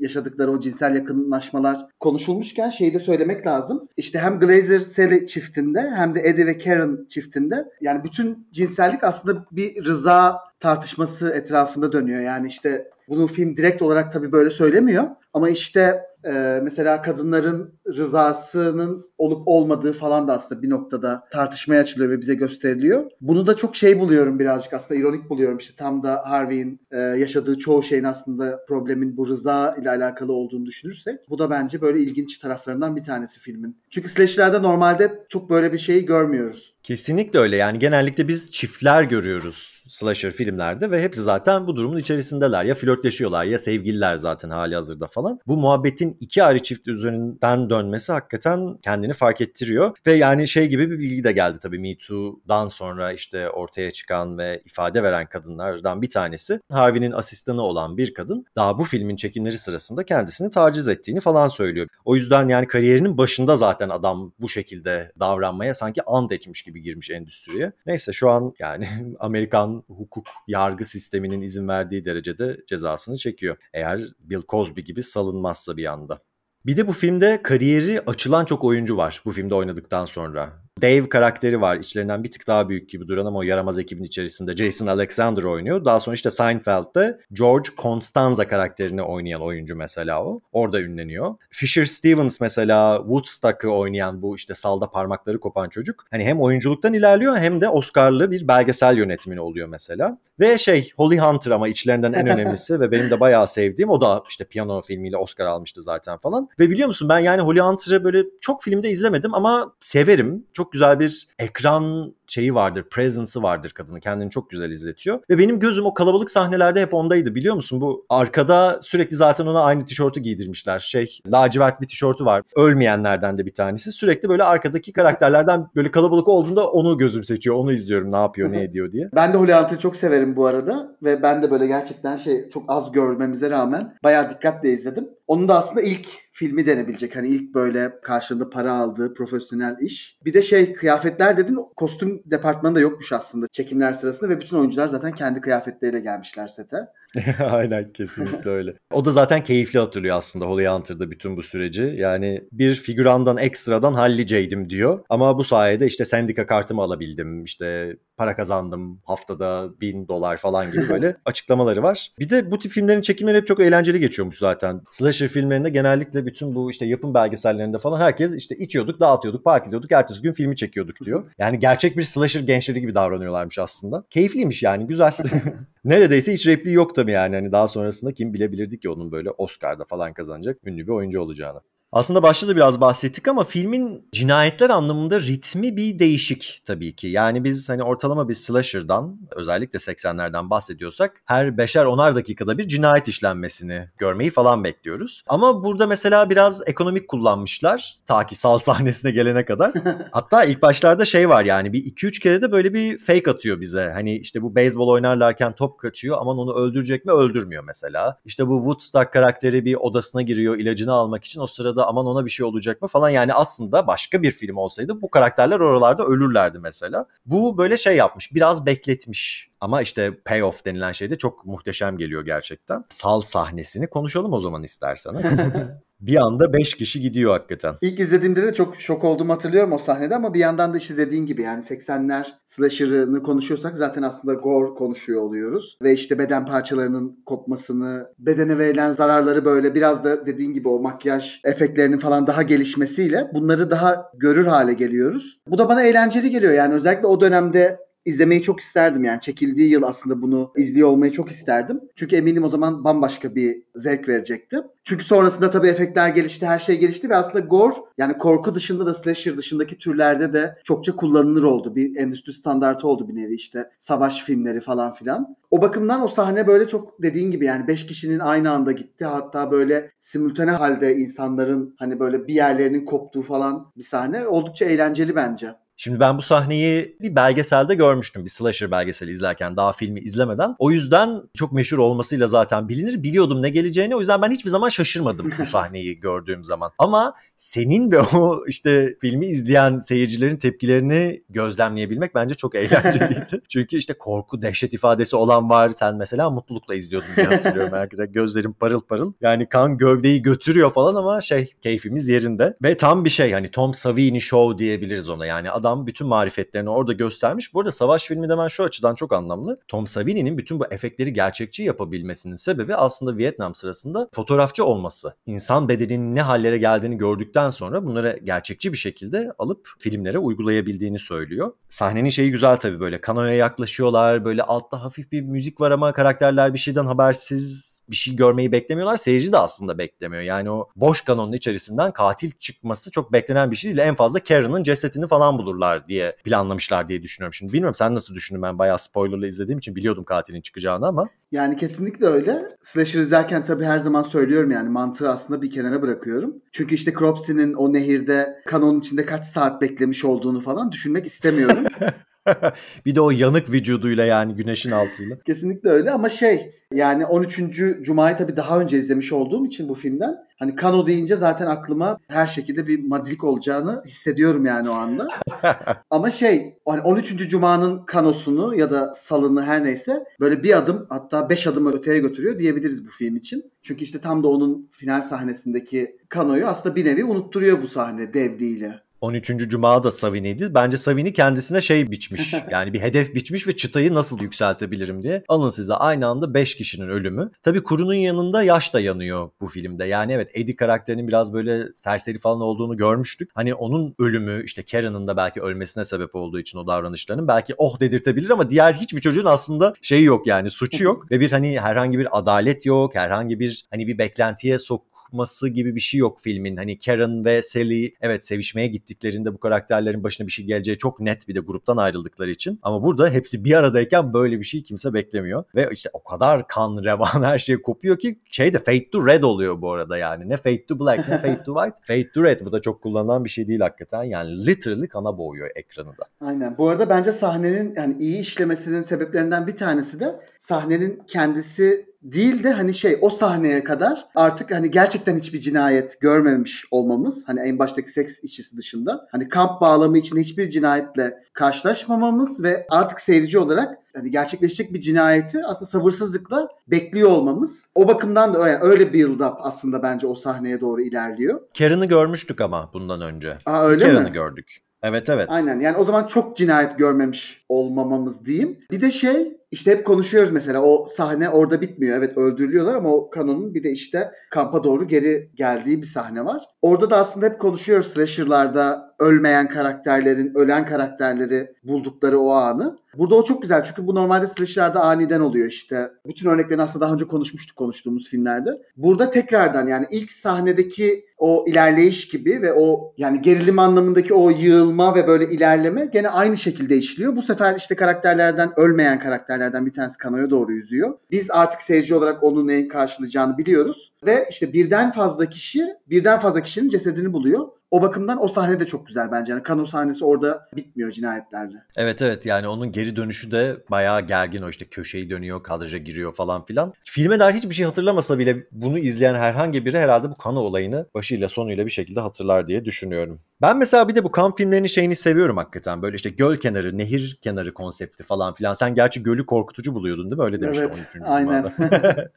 yaşadıkları o cinsel yakınlaşmalar konuşulmuşken şeyi de söylemek lazım. İşte hem Glazer Sally çiftinde hem de Eddie ve Karen çiftinde yani bütün cinsellik aslında bir rıza tartışması etrafında dönüyor. Yani işte bunu film direkt olarak tabii böyle söylemiyor ama işte e, mesela kadınların rızasının olup olmadığı falan da aslında bir noktada tartışmaya açılıyor ve bize gösteriliyor. Bunu da çok şey buluyorum birazcık aslında ironik buluyorum. İşte tam da Harvey'in e, yaşadığı çoğu şeyin aslında problemin bu rıza ile alakalı olduğunu düşünürsek bu da bence böyle ilginç taraflarından bir tanesi filmin. Çünkü slasher'larda normalde çok böyle bir şeyi görmüyoruz. Kesinlikle öyle yani genellikle biz çiftler görüyoruz slasher filmlerde ve hepsi zaten bu durumun içerisindeler. Ya flörtleşiyorlar ya sevgililer zaten hali hazırda falan. Bu muhabbetin iki ayrı çift üzerinden dönmesi hakikaten kendini fark ettiriyor. Ve yani şey gibi bir bilgi de geldi tabii Me Too'dan sonra işte ortaya çıkan ve ifade veren kadınlardan bir tanesi. Harvey'nin asistanı olan bir kadın daha bu filmin çekimleri sırasında kendisini taciz ettiğini falan söylüyor. O yüzden yani kariyerinin başında zaten adam bu şekilde davranmaya sanki and etmiş gibi girmiş endüstriye. Neyse şu an yani (laughs) Amerikan hukuk yargı sisteminin izin verdiği derecede cezasını çekiyor. Eğer Bill Cosby gibi salınmazsa bir anda. Bir de bu filmde kariyeri açılan çok oyuncu var bu filmde oynadıktan sonra. Dave karakteri var. İçlerinden bir tık daha büyük gibi duran ama o yaramaz ekibin içerisinde Jason Alexander oynuyor. Daha sonra işte Seinfeld'de George Constanza karakterini oynayan oyuncu mesela o. Orada ünleniyor. Fisher Stevens mesela Woodstock'ı oynayan bu işte salda parmakları kopan çocuk. Hani hem oyunculuktan ilerliyor hem de Oscar'lı bir belgesel yönetmeni oluyor mesela. Ve şey Holly Hunter ama içlerinden en önemlisi ve benim de bayağı sevdiğim o da işte piyano filmiyle Oscar almıştı zaten falan. Ve biliyor musun ben yani Holly Hunter'ı böyle çok filmde izlemedim ama severim. Çok güzel bir ekran şeyi vardır, presence'ı vardır kadının. Kendini çok güzel izletiyor. Ve benim gözüm o kalabalık sahnelerde hep ondaydı biliyor musun? Bu arkada sürekli zaten ona aynı tişörtü giydirmişler. Şey lacivert bir tişörtü var. Ölmeyenlerden de bir tanesi. Sürekli böyle arkadaki karakterlerden böyle kalabalık olduğunda onu gözüm seçiyor. Onu izliyorum ne yapıyor, ne ediyor diye. Ben de Holly Hunter'ı çok severim bu arada ve ben de böyle gerçekten şey çok az görmemize rağmen bayağı dikkatle izledim. Onun da aslında ilk filmi denebilecek. Hani ilk böyle karşılığında para aldığı profesyonel iş. Bir de şey kıyafetler dedin kostüm departmanı da yokmuş aslında çekimler sırasında ve bütün oyuncular zaten kendi kıyafetleriyle gelmişler sete. (laughs) Aynen kesinlikle öyle. O da zaten keyifli hatırlıyor aslında Holly Hunter'da bütün bu süreci. Yani bir figürandan ekstradan halliceydim diyor. Ama bu sayede işte sendika kartımı alabildim. İşte para kazandım haftada bin dolar falan gibi böyle (laughs) açıklamaları var. Bir de bu tip filmlerin çekimleri hep çok eğlenceli geçiyormuş zaten. Slasher filmlerinde genellikle bütün bu işte yapım belgesellerinde falan herkes işte içiyorduk, dağıtıyorduk, partiliyorduk, ertesi gün filmi çekiyorduk diyor. Yani gerçek bir slasher gençleri gibi davranıyorlarmış aslında. Keyifliymiş yani güzel. (laughs) Neredeyse hiç repliği yok tabii yani. Hani daha sonrasında kim bilebilirdi ki onun böyle Oscar'da falan kazanacak ünlü bir oyuncu olacağını. Aslında başta da biraz bahsettik ama filmin cinayetler anlamında ritmi bir değişik tabii ki. Yani biz hani ortalama bir slasher'dan özellikle 80'lerden bahsediyorsak her beşer onar dakikada bir cinayet işlenmesini görmeyi falan bekliyoruz. Ama burada mesela biraz ekonomik kullanmışlar ta ki sal sahnesine gelene kadar. (laughs) Hatta ilk başlarda şey var yani bir 2-3 kere de böyle bir fake atıyor bize. Hani işte bu beyzbol oynarlarken top kaçıyor aman onu öldürecek mi öldürmüyor mesela. İşte bu Woodstock karakteri bir odasına giriyor ilacını almak için o sırada da aman ona bir şey olacak mı falan yani aslında başka bir film olsaydı bu karakterler oralarda ölürlerdi mesela. Bu böyle şey yapmış biraz bekletmiş ama işte payoff denilen şey de çok muhteşem geliyor gerçekten. Sal sahnesini konuşalım o zaman istersen. (laughs) (laughs) Bir anda 5 kişi gidiyor hakikaten. İlk izlediğimde de çok şok olduğumu hatırlıyorum o sahnede ama bir yandan da işte dediğin gibi yani 80'ler slasher'ını konuşuyorsak zaten aslında gore konuşuyor oluyoruz. Ve işte beden parçalarının kopmasını, bedene verilen zararları böyle biraz da dediğin gibi o makyaj efektlerinin falan daha gelişmesiyle bunları daha görür hale geliyoruz. Bu da bana eğlenceli geliyor yani özellikle o dönemde izlemeyi çok isterdim yani çekildiği yıl aslında bunu izliyor olmayı çok isterdim. Çünkü eminim o zaman bambaşka bir zevk verecekti. Çünkü sonrasında tabii efektler gelişti, her şey gelişti ve aslında gore yani korku dışında da slasher dışındaki türlerde de çokça kullanılır oldu. Bir endüstri standartı oldu bir nevi işte savaş filmleri falan filan. O bakımdan o sahne böyle çok dediğin gibi yani 5 kişinin aynı anda gitti. Hatta böyle simultane halde insanların hani böyle bir yerlerinin koptuğu falan bir sahne oldukça eğlenceli bence. Şimdi ben bu sahneyi bir belgeselde görmüştüm. Bir slasher belgeseli izlerken daha filmi izlemeden. O yüzden çok meşhur olmasıyla zaten bilinir. Biliyordum ne geleceğini. O yüzden ben hiçbir zaman şaşırmadım bu (laughs) sahneyi gördüğüm zaman. Ama senin ve o işte filmi izleyen seyircilerin tepkilerini gözlemleyebilmek bence çok eğlenceliydi. (laughs) Çünkü işte korku, dehşet ifadesi olan var. Sen mesela mutlulukla izliyordun diye hatırlıyorum. Herkese gözlerim parıl parıl. Yani kan gövdeyi götürüyor falan ama şey keyfimiz yerinde. Ve tam bir şey hani Tom Savini Show diyebiliriz ona. Yani adam bütün marifetlerini orada göstermiş. Bu arada savaş filmi de ben şu açıdan çok anlamlı. Tom Savini'nin bütün bu efektleri gerçekçi yapabilmesinin sebebi aslında Vietnam sırasında fotoğrafçı olması. İnsan bedeninin ne hallere geldiğini gördükten sonra bunları gerçekçi bir şekilde alıp filmlere uygulayabildiğini söylüyor. Sahnenin şeyi güzel tabii böyle kanoya yaklaşıyorlar. Böyle altta hafif bir müzik var ama karakterler bir şeyden habersiz bir şey görmeyi beklemiyorlar. Seyirci de aslında beklemiyor. Yani o boş kanonun içerisinden katil çıkması çok beklenen bir şey değil. En fazla Karen'ın cesetini falan bulurlar diye planlamışlar diye düşünüyorum. Şimdi bilmiyorum sen nasıl düşündün ben bayağı spoilerla izlediğim için biliyordum katilin çıkacağını ama. Yani kesinlikle öyle. Slasher izlerken tabii her zaman söylüyorum yani mantığı aslında bir kenara bırakıyorum. Çünkü işte Cropsy'nin o nehirde kanonun içinde kaç saat beklemiş olduğunu falan düşünmek istemiyorum. (laughs) (laughs) bir de o yanık vücuduyla yani güneşin altıyla. Kesinlikle öyle ama şey yani 13. Cuma'yı tabii daha önce izlemiş olduğum için bu filmden hani Kano deyince zaten aklıma her şekilde bir madlik olacağını hissediyorum yani o anda. (laughs) ama şey hani 13. Cuma'nın kanosunu ya da salını her neyse böyle bir adım hatta beş adım öteye götürüyor diyebiliriz bu film için. Çünkü işte tam da onun final sahnesindeki kanoyu aslında bir nevi unutturuyor bu sahne devliğiyle. 13. Cuma da Savini'ydi. Bence Savini kendisine şey biçmiş. (laughs) Yani bir hedef biçmiş ve çıtayı nasıl yükseltebilirim diye. Alın size aynı anda 5 kişinin ölümü. Tabii kurunun yanında yaş da yanıyor bu filmde. Yani evet Eddie karakterinin biraz böyle serseri falan olduğunu görmüştük. Hani onun ölümü işte Karen'ın da belki ölmesine sebep olduğu için o davranışlarının belki oh dedirtebilir ama diğer hiçbir çocuğun aslında şeyi yok yani suçu yok. ve bir hani herhangi bir adalet yok. Herhangi bir hani bir beklentiye sok sokması gibi bir şey yok filmin. Hani Karen ve Sally evet sevişmeye gittiklerinde bu karakterlerin başına bir şey geleceği çok net bir de gruptan ayrıldıkları için. Ama burada hepsi bir aradayken böyle bir şey kimse beklemiyor. Ve işte o kadar kan, revan (laughs) her şey kopuyor ki şey de Fade to Red oluyor bu arada yani. Ne Fade to Black ne Fade to White. (laughs) Fade to Red bu da çok kullanılan bir şey değil hakikaten. Yani literally kana boğuyor ekranı da. Aynen. Bu arada bence sahnenin yani iyi işlemesinin sebeplerinden bir tanesi de sahnenin kendisi değil de hani şey o sahneye kadar artık hani gerçekten hiçbir cinayet görmemiş olmamız hani en baştaki seks işçisi dışında hani kamp bağlamı içinde hiçbir cinayetle karşılaşmamamız ve artık seyirci olarak hani gerçekleşecek bir cinayeti aslında sabırsızlıkla bekliyor olmamız. O bakımdan da öyle, öyle build up aslında bence o sahneye doğru ilerliyor. Karen'ı görmüştük ama bundan önce. Aa öyle Karen'ı mi? gördük. Evet evet. Aynen yani o zaman çok cinayet görmemiş olmamamız diyeyim. Bir de şey işte hep konuşuyoruz mesela o sahne orada bitmiyor. Evet öldürülüyorlar ama o kanonun bir de işte kampa doğru geri geldiği bir sahne var. Orada da aslında hep konuşuyoruz slasher'larda ölmeyen karakterlerin, ölen karakterleri buldukları o anı. Burada o çok güzel çünkü bu normalde slasher'larda aniden oluyor işte. Bütün örneklerini aslında daha önce konuşmuştuk konuştuğumuz filmlerde. Burada tekrardan yani ilk sahnedeki o ilerleyiş gibi ve o yani gerilim anlamındaki o yığılma ve böyle ilerleme gene aynı şekilde işliyor. Bu sefer işte karakterlerden ölmeyen karakterlerden bir tanesi kanoya doğru yüzüyor. Biz artık seyirci olarak onun neyin karşılayacağını biliyoruz. Ve işte birden fazla kişi birden fazla kişinin cesedini buluyor. O bakımdan o sahne de çok güzel bence. Yani kano sahnesi orada bitmiyor cinayetlerle. Evet evet yani onun geri dönüşü de bayağı gergin o işte köşeyi dönüyor, kadraja giriyor falan filan. Filme dair hiçbir şey hatırlamasa bile bunu izleyen herhangi biri herhalde bu kano olayını başıyla sonuyla bir şekilde hatırlar diye düşünüyorum. Ben mesela bir de bu kamp filmlerinin şeyini seviyorum hakikaten. Böyle işte göl kenarı, nehir kenarı konsepti falan filan. Sen gerçi gölü korkutucu buluyordun değil mi? Öyle demiştin Evet, 13. aynen. (laughs)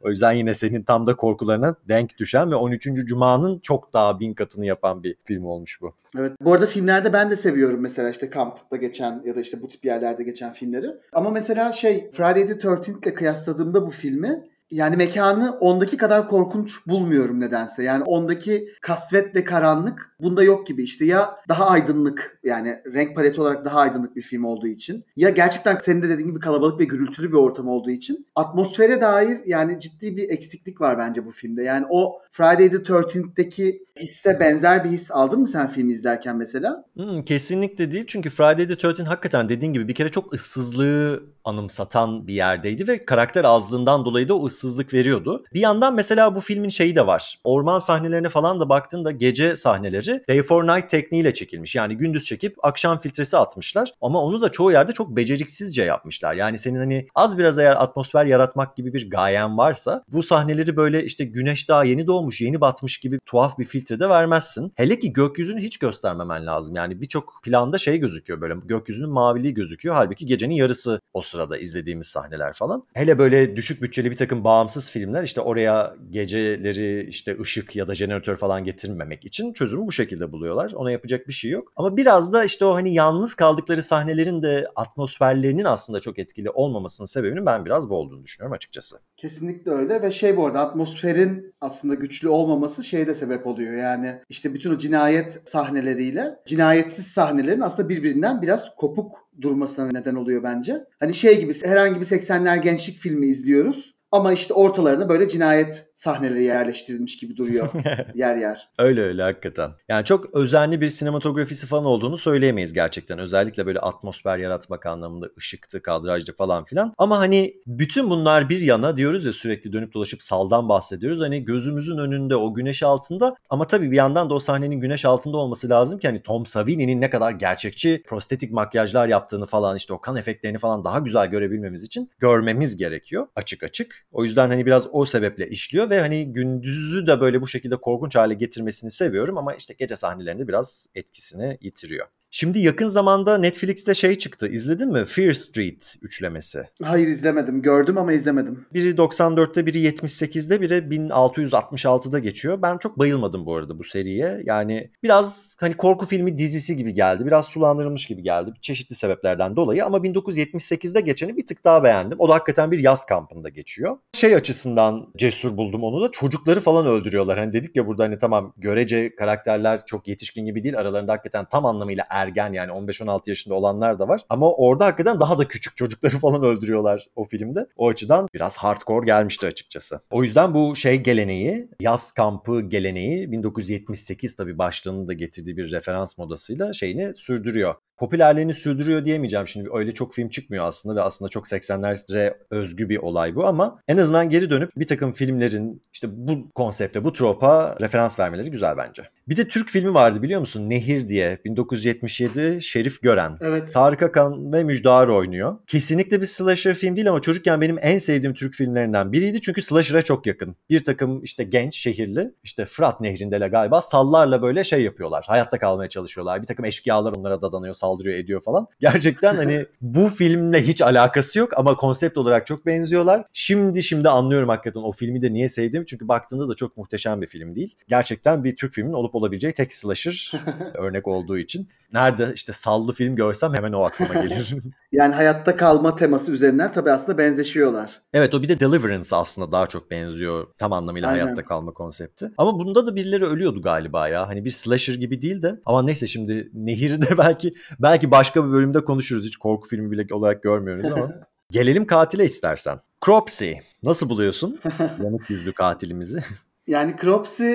O yüzden yine senin tam da korkularına denk düşen ve 13. Cuma'nın çok daha bin katını yapan bir film olmuş bu. Evet. Bu arada filmlerde ben de seviyorum mesela işte kampta geçen ya da işte bu tip yerlerde geçen filmleri. Ama mesela şey Friday the 13th ile kıyasladığımda bu filmi yani mekanı ondaki kadar korkunç bulmuyorum nedense. Yani ondaki kasvet ve karanlık bunda yok gibi işte ya daha aydınlık yani renk paleti olarak daha aydınlık bir film olduğu için ya gerçekten senin de dediğin gibi kalabalık ve gürültülü bir ortam olduğu için atmosfere dair yani ciddi bir eksiklik var bence bu filmde. Yani o Friday the 13th'teki hisse benzer bir his aldın mı sen filmi izlerken mesela? Hmm, kesinlikle değil çünkü Friday the 13 hakikaten dediğin gibi bir kere çok ıssızlığı anımsatan bir yerdeydi ve karakter azlığından dolayı da o ıssızlık veriyordu. Bir yandan mesela bu filmin şeyi de var. Orman sahnelerine falan da baktığında gece sahneleri day for night tekniğiyle çekilmiş. Yani gündüz çekip akşam filtresi atmışlar ama onu da çoğu yerde çok beceriksizce yapmışlar. Yani senin hani az biraz eğer atmosfer yaratmak gibi bir gayen varsa bu sahneleri böyle işte güneş daha yeni doğmuş, yeni batmış gibi tuhaf bir filtrede vermezsin. Hele ki gökyüzünü hiç göstermemen lazım. Yani birçok planda şey gözüküyor böyle gökyüzünün maviliği gözüküyor. Halbuki gecenin yarısı o sırada izlediğimiz sahneler falan. Hele böyle düşük bütçeli bir takım bağımsız filmler işte oraya geceleri işte ışık ya da jeneratör falan getirmemek için çözümü bu şekilde buluyorlar. Ona yapacak bir şey yok. Ama biraz da işte o hani yalnız kaldıkları sahnelerin de atmosferlerinin aslında çok etkili olmamasının sebebinin ben biraz bu olduğunu düşünüyorum açıkçası. Kesinlikle öyle ve şey bu arada atmosferin aslında güçlü olmaması şeye de sebep oluyor. Yani işte bütün o cinayet sahneleriyle cinayetsiz sahnelerin aslında birbirinden biraz kopuk durmasına neden oluyor bence. Hani şey gibi herhangi bir 80'ler gençlik filmi izliyoruz ama işte ortalarına böyle cinayet sahneleri yerleştirilmiş gibi duruyor (laughs) yer yer. Öyle öyle hakikaten. Yani çok özenli bir sinematografisi falan olduğunu söyleyemeyiz gerçekten. Özellikle böyle atmosfer yaratmak anlamında ışıktı, kadrajdı falan filan. Ama hani bütün bunlar bir yana diyoruz ya sürekli dönüp dolaşıp saldan bahsediyoruz. Hani gözümüzün önünde o güneş altında ama tabii bir yandan da o sahnenin güneş altında olması lazım ki hani Tom Savini'nin ne kadar gerçekçi prostetik makyajlar yaptığını falan işte o kan efektlerini falan daha güzel görebilmemiz için görmemiz gerekiyor açık açık. O yüzden hani biraz o sebeple işliyor ve hani gündüzü de böyle bu şekilde korkunç hale getirmesini seviyorum ama işte gece sahnelerinde biraz etkisini yitiriyor. Şimdi yakın zamanda Netflix'te şey çıktı. İzledin mi? Fear Street üçlemesi. Hayır izlemedim. Gördüm ama izlemedim. Biri 94'te, biri 78'de, biri 1666'da geçiyor. Ben çok bayılmadım bu arada bu seriye. Yani biraz hani korku filmi dizisi gibi geldi. Biraz sulandırılmış gibi geldi. Çeşitli sebeplerden dolayı ama 1978'de geçeni bir tık daha beğendim. O da hakikaten bir yaz kampında geçiyor. Şey açısından cesur buldum onu da. Çocukları falan öldürüyorlar. Hani dedik ya burada hani tamam görece karakterler çok yetişkin gibi değil. Aralarında hakikaten tam anlamıyla ergen yani 15-16 yaşında olanlar da var. Ama orada hakikaten daha da küçük çocukları (laughs) falan öldürüyorlar o filmde. O açıdan biraz hardcore gelmişti açıkçası. O yüzden bu şey geleneği, yaz kampı geleneği 1978 tabii başlığının da getirdiği bir referans modasıyla şeyini sürdürüyor popülerliğini sürdürüyor diyemeyeceğim şimdi öyle çok film çıkmıyor aslında ve aslında çok 80'lere özgü bir olay bu ama en azından geri dönüp bir takım filmlerin işte bu konsepte bu tropa referans vermeleri güzel bence. Bir de Türk filmi vardı biliyor musun? Nehir diye 1977 Şerif Gören. Evet. Tarık Akan ve Müjdar oynuyor. Kesinlikle bir slasher film değil ama çocukken benim en sevdiğim Türk filmlerinden biriydi. Çünkü slasher'a çok yakın. Bir takım işte genç şehirli işte Fırat Nehri'nde galiba sallarla böyle şey yapıyorlar. Hayatta kalmaya çalışıyorlar. Bir takım eşkıyalar onlara dadanıyor, saldırıyor, ediyor falan. Gerçekten hani (laughs) bu filmle hiç alakası yok ama konsept olarak çok benziyorlar. Şimdi şimdi anlıyorum hakikaten o filmi de niye sevdiğimi. Çünkü baktığında da çok muhteşem bir film değil. Gerçekten bir Türk filminin olup olabileceği tek slasher (laughs) örnek olduğu için. Nerede işte sallı film görsem hemen o aklıma gelir. (laughs) Yani hayatta kalma teması üzerinden tabii aslında benzeşiyorlar. evet o bir de Deliverance aslında daha çok benziyor tam anlamıyla Aynen. hayatta kalma konsepti. Ama bunda da birileri ölüyordu galiba ya. Hani bir slasher gibi değil de ama neyse şimdi Nehir'de belki belki başka bir bölümde konuşuruz. Hiç korku filmi bile olarak görmüyoruz ama. (laughs) Gelelim katile istersen. Cropsy. Nasıl buluyorsun? (laughs) Yanık yüzlü katilimizi. Yani Cropsy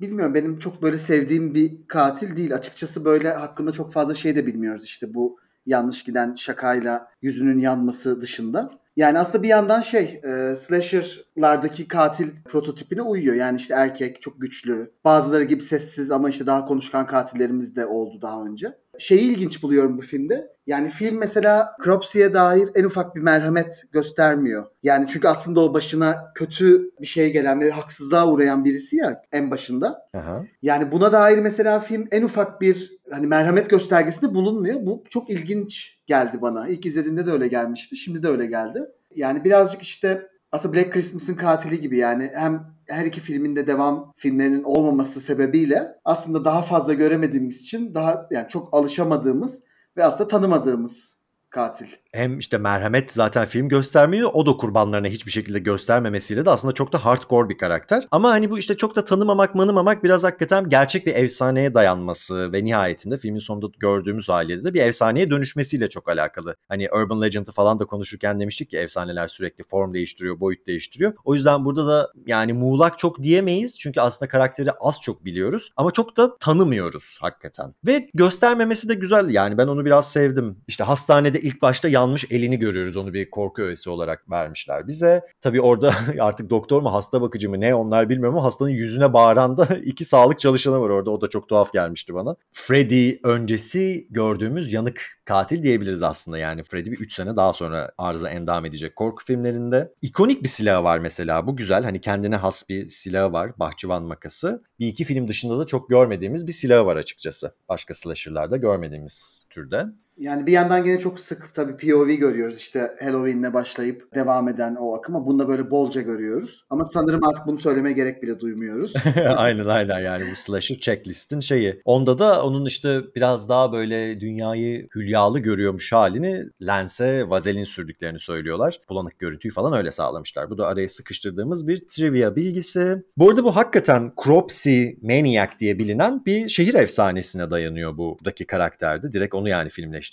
bilmiyorum benim çok böyle sevdiğim bir katil değil. Açıkçası böyle hakkında çok fazla şey de bilmiyoruz işte bu yanlış giden şakayla yüzünün yanması dışında. Yani aslında bir yandan şey e, slasher'lardaki katil prototipine uyuyor. Yani işte erkek çok güçlü. Bazıları gibi sessiz ama işte daha konuşkan katillerimiz de oldu daha önce. Şeyi ilginç buluyorum bu filmde. Yani film mesela Cropsy'ye dair en ufak bir merhamet göstermiyor. Yani çünkü aslında o başına kötü bir şey gelen ve haksızlığa uğrayan birisi ya en başında. Aha. Yani buna dair mesela film en ufak bir hani merhamet göstergesinde bulunmuyor. Bu çok ilginç geldi bana. İlk izlediğimde de öyle gelmişti. Şimdi de öyle geldi. Yani birazcık işte aslında Black Christmas'ın katili gibi yani hem her iki filmin de devam filmlerinin olmaması sebebiyle aslında daha fazla göremediğimiz için daha yani çok alışamadığımız ve aslında tanımadığımız katil. Hem işte merhamet zaten film göstermiyor. O da kurbanlarına hiçbir şekilde göstermemesiyle de aslında çok da hardcore bir karakter. Ama hani bu işte çok da tanımamak manımamak biraz hakikaten gerçek bir efsaneye dayanması ve nihayetinde filmin sonunda gördüğümüz ailede de bir efsaneye dönüşmesiyle çok alakalı. Hani Urban Legend'ı falan da konuşurken demiştik ki efsaneler sürekli form değiştiriyor, boyut değiştiriyor. O yüzden burada da yani muğlak çok diyemeyiz. Çünkü aslında karakteri az çok biliyoruz. Ama çok da tanımıyoruz hakikaten. Ve göstermemesi de güzel. Yani ben onu biraz sevdim. İşte hastanede ilk başta yanmış elini görüyoruz. Onu bir korku öğesi olarak vermişler bize. Tabii orada (laughs) artık doktor mu hasta bakıcı mı ne onlar bilmiyorum ama hastanın yüzüne bağıran da (laughs) iki sağlık çalışanı var orada. O da çok tuhaf gelmişti bana. Freddy öncesi gördüğümüz yanık katil diyebiliriz aslında yani. Freddy bir 3 sene daha sonra arıza endam edecek korku filmlerinde. İkonik bir silahı var mesela bu güzel. Hani kendine has bir silahı var. Bahçıvan makası. Bir iki film dışında da çok görmediğimiz bir silahı var açıkçası. Başka slasher'larda görmediğimiz türde. Yani bir yandan gene çok sık tabii POV görüyoruz. İşte Halloween'le başlayıp devam eden o akım ama bunda böyle bolca görüyoruz. Ama sanırım artık bunu söylemeye gerek bile duymuyoruz. (laughs) aynen aynen yani bu slasher checklist'in şeyi. Onda da onun işte biraz daha böyle dünyayı hülyalı görüyormuş halini lense vazelin sürdüklerini söylüyorlar. Bulanık görüntüyü falan öyle sağlamışlar. Bu da araya sıkıştırdığımız bir trivia bilgisi. Bu arada bu hakikaten Cropsy Maniac diye bilinen bir şehir efsanesine dayanıyor buradaki karakterde. Direkt onu yani filmleştirmişler.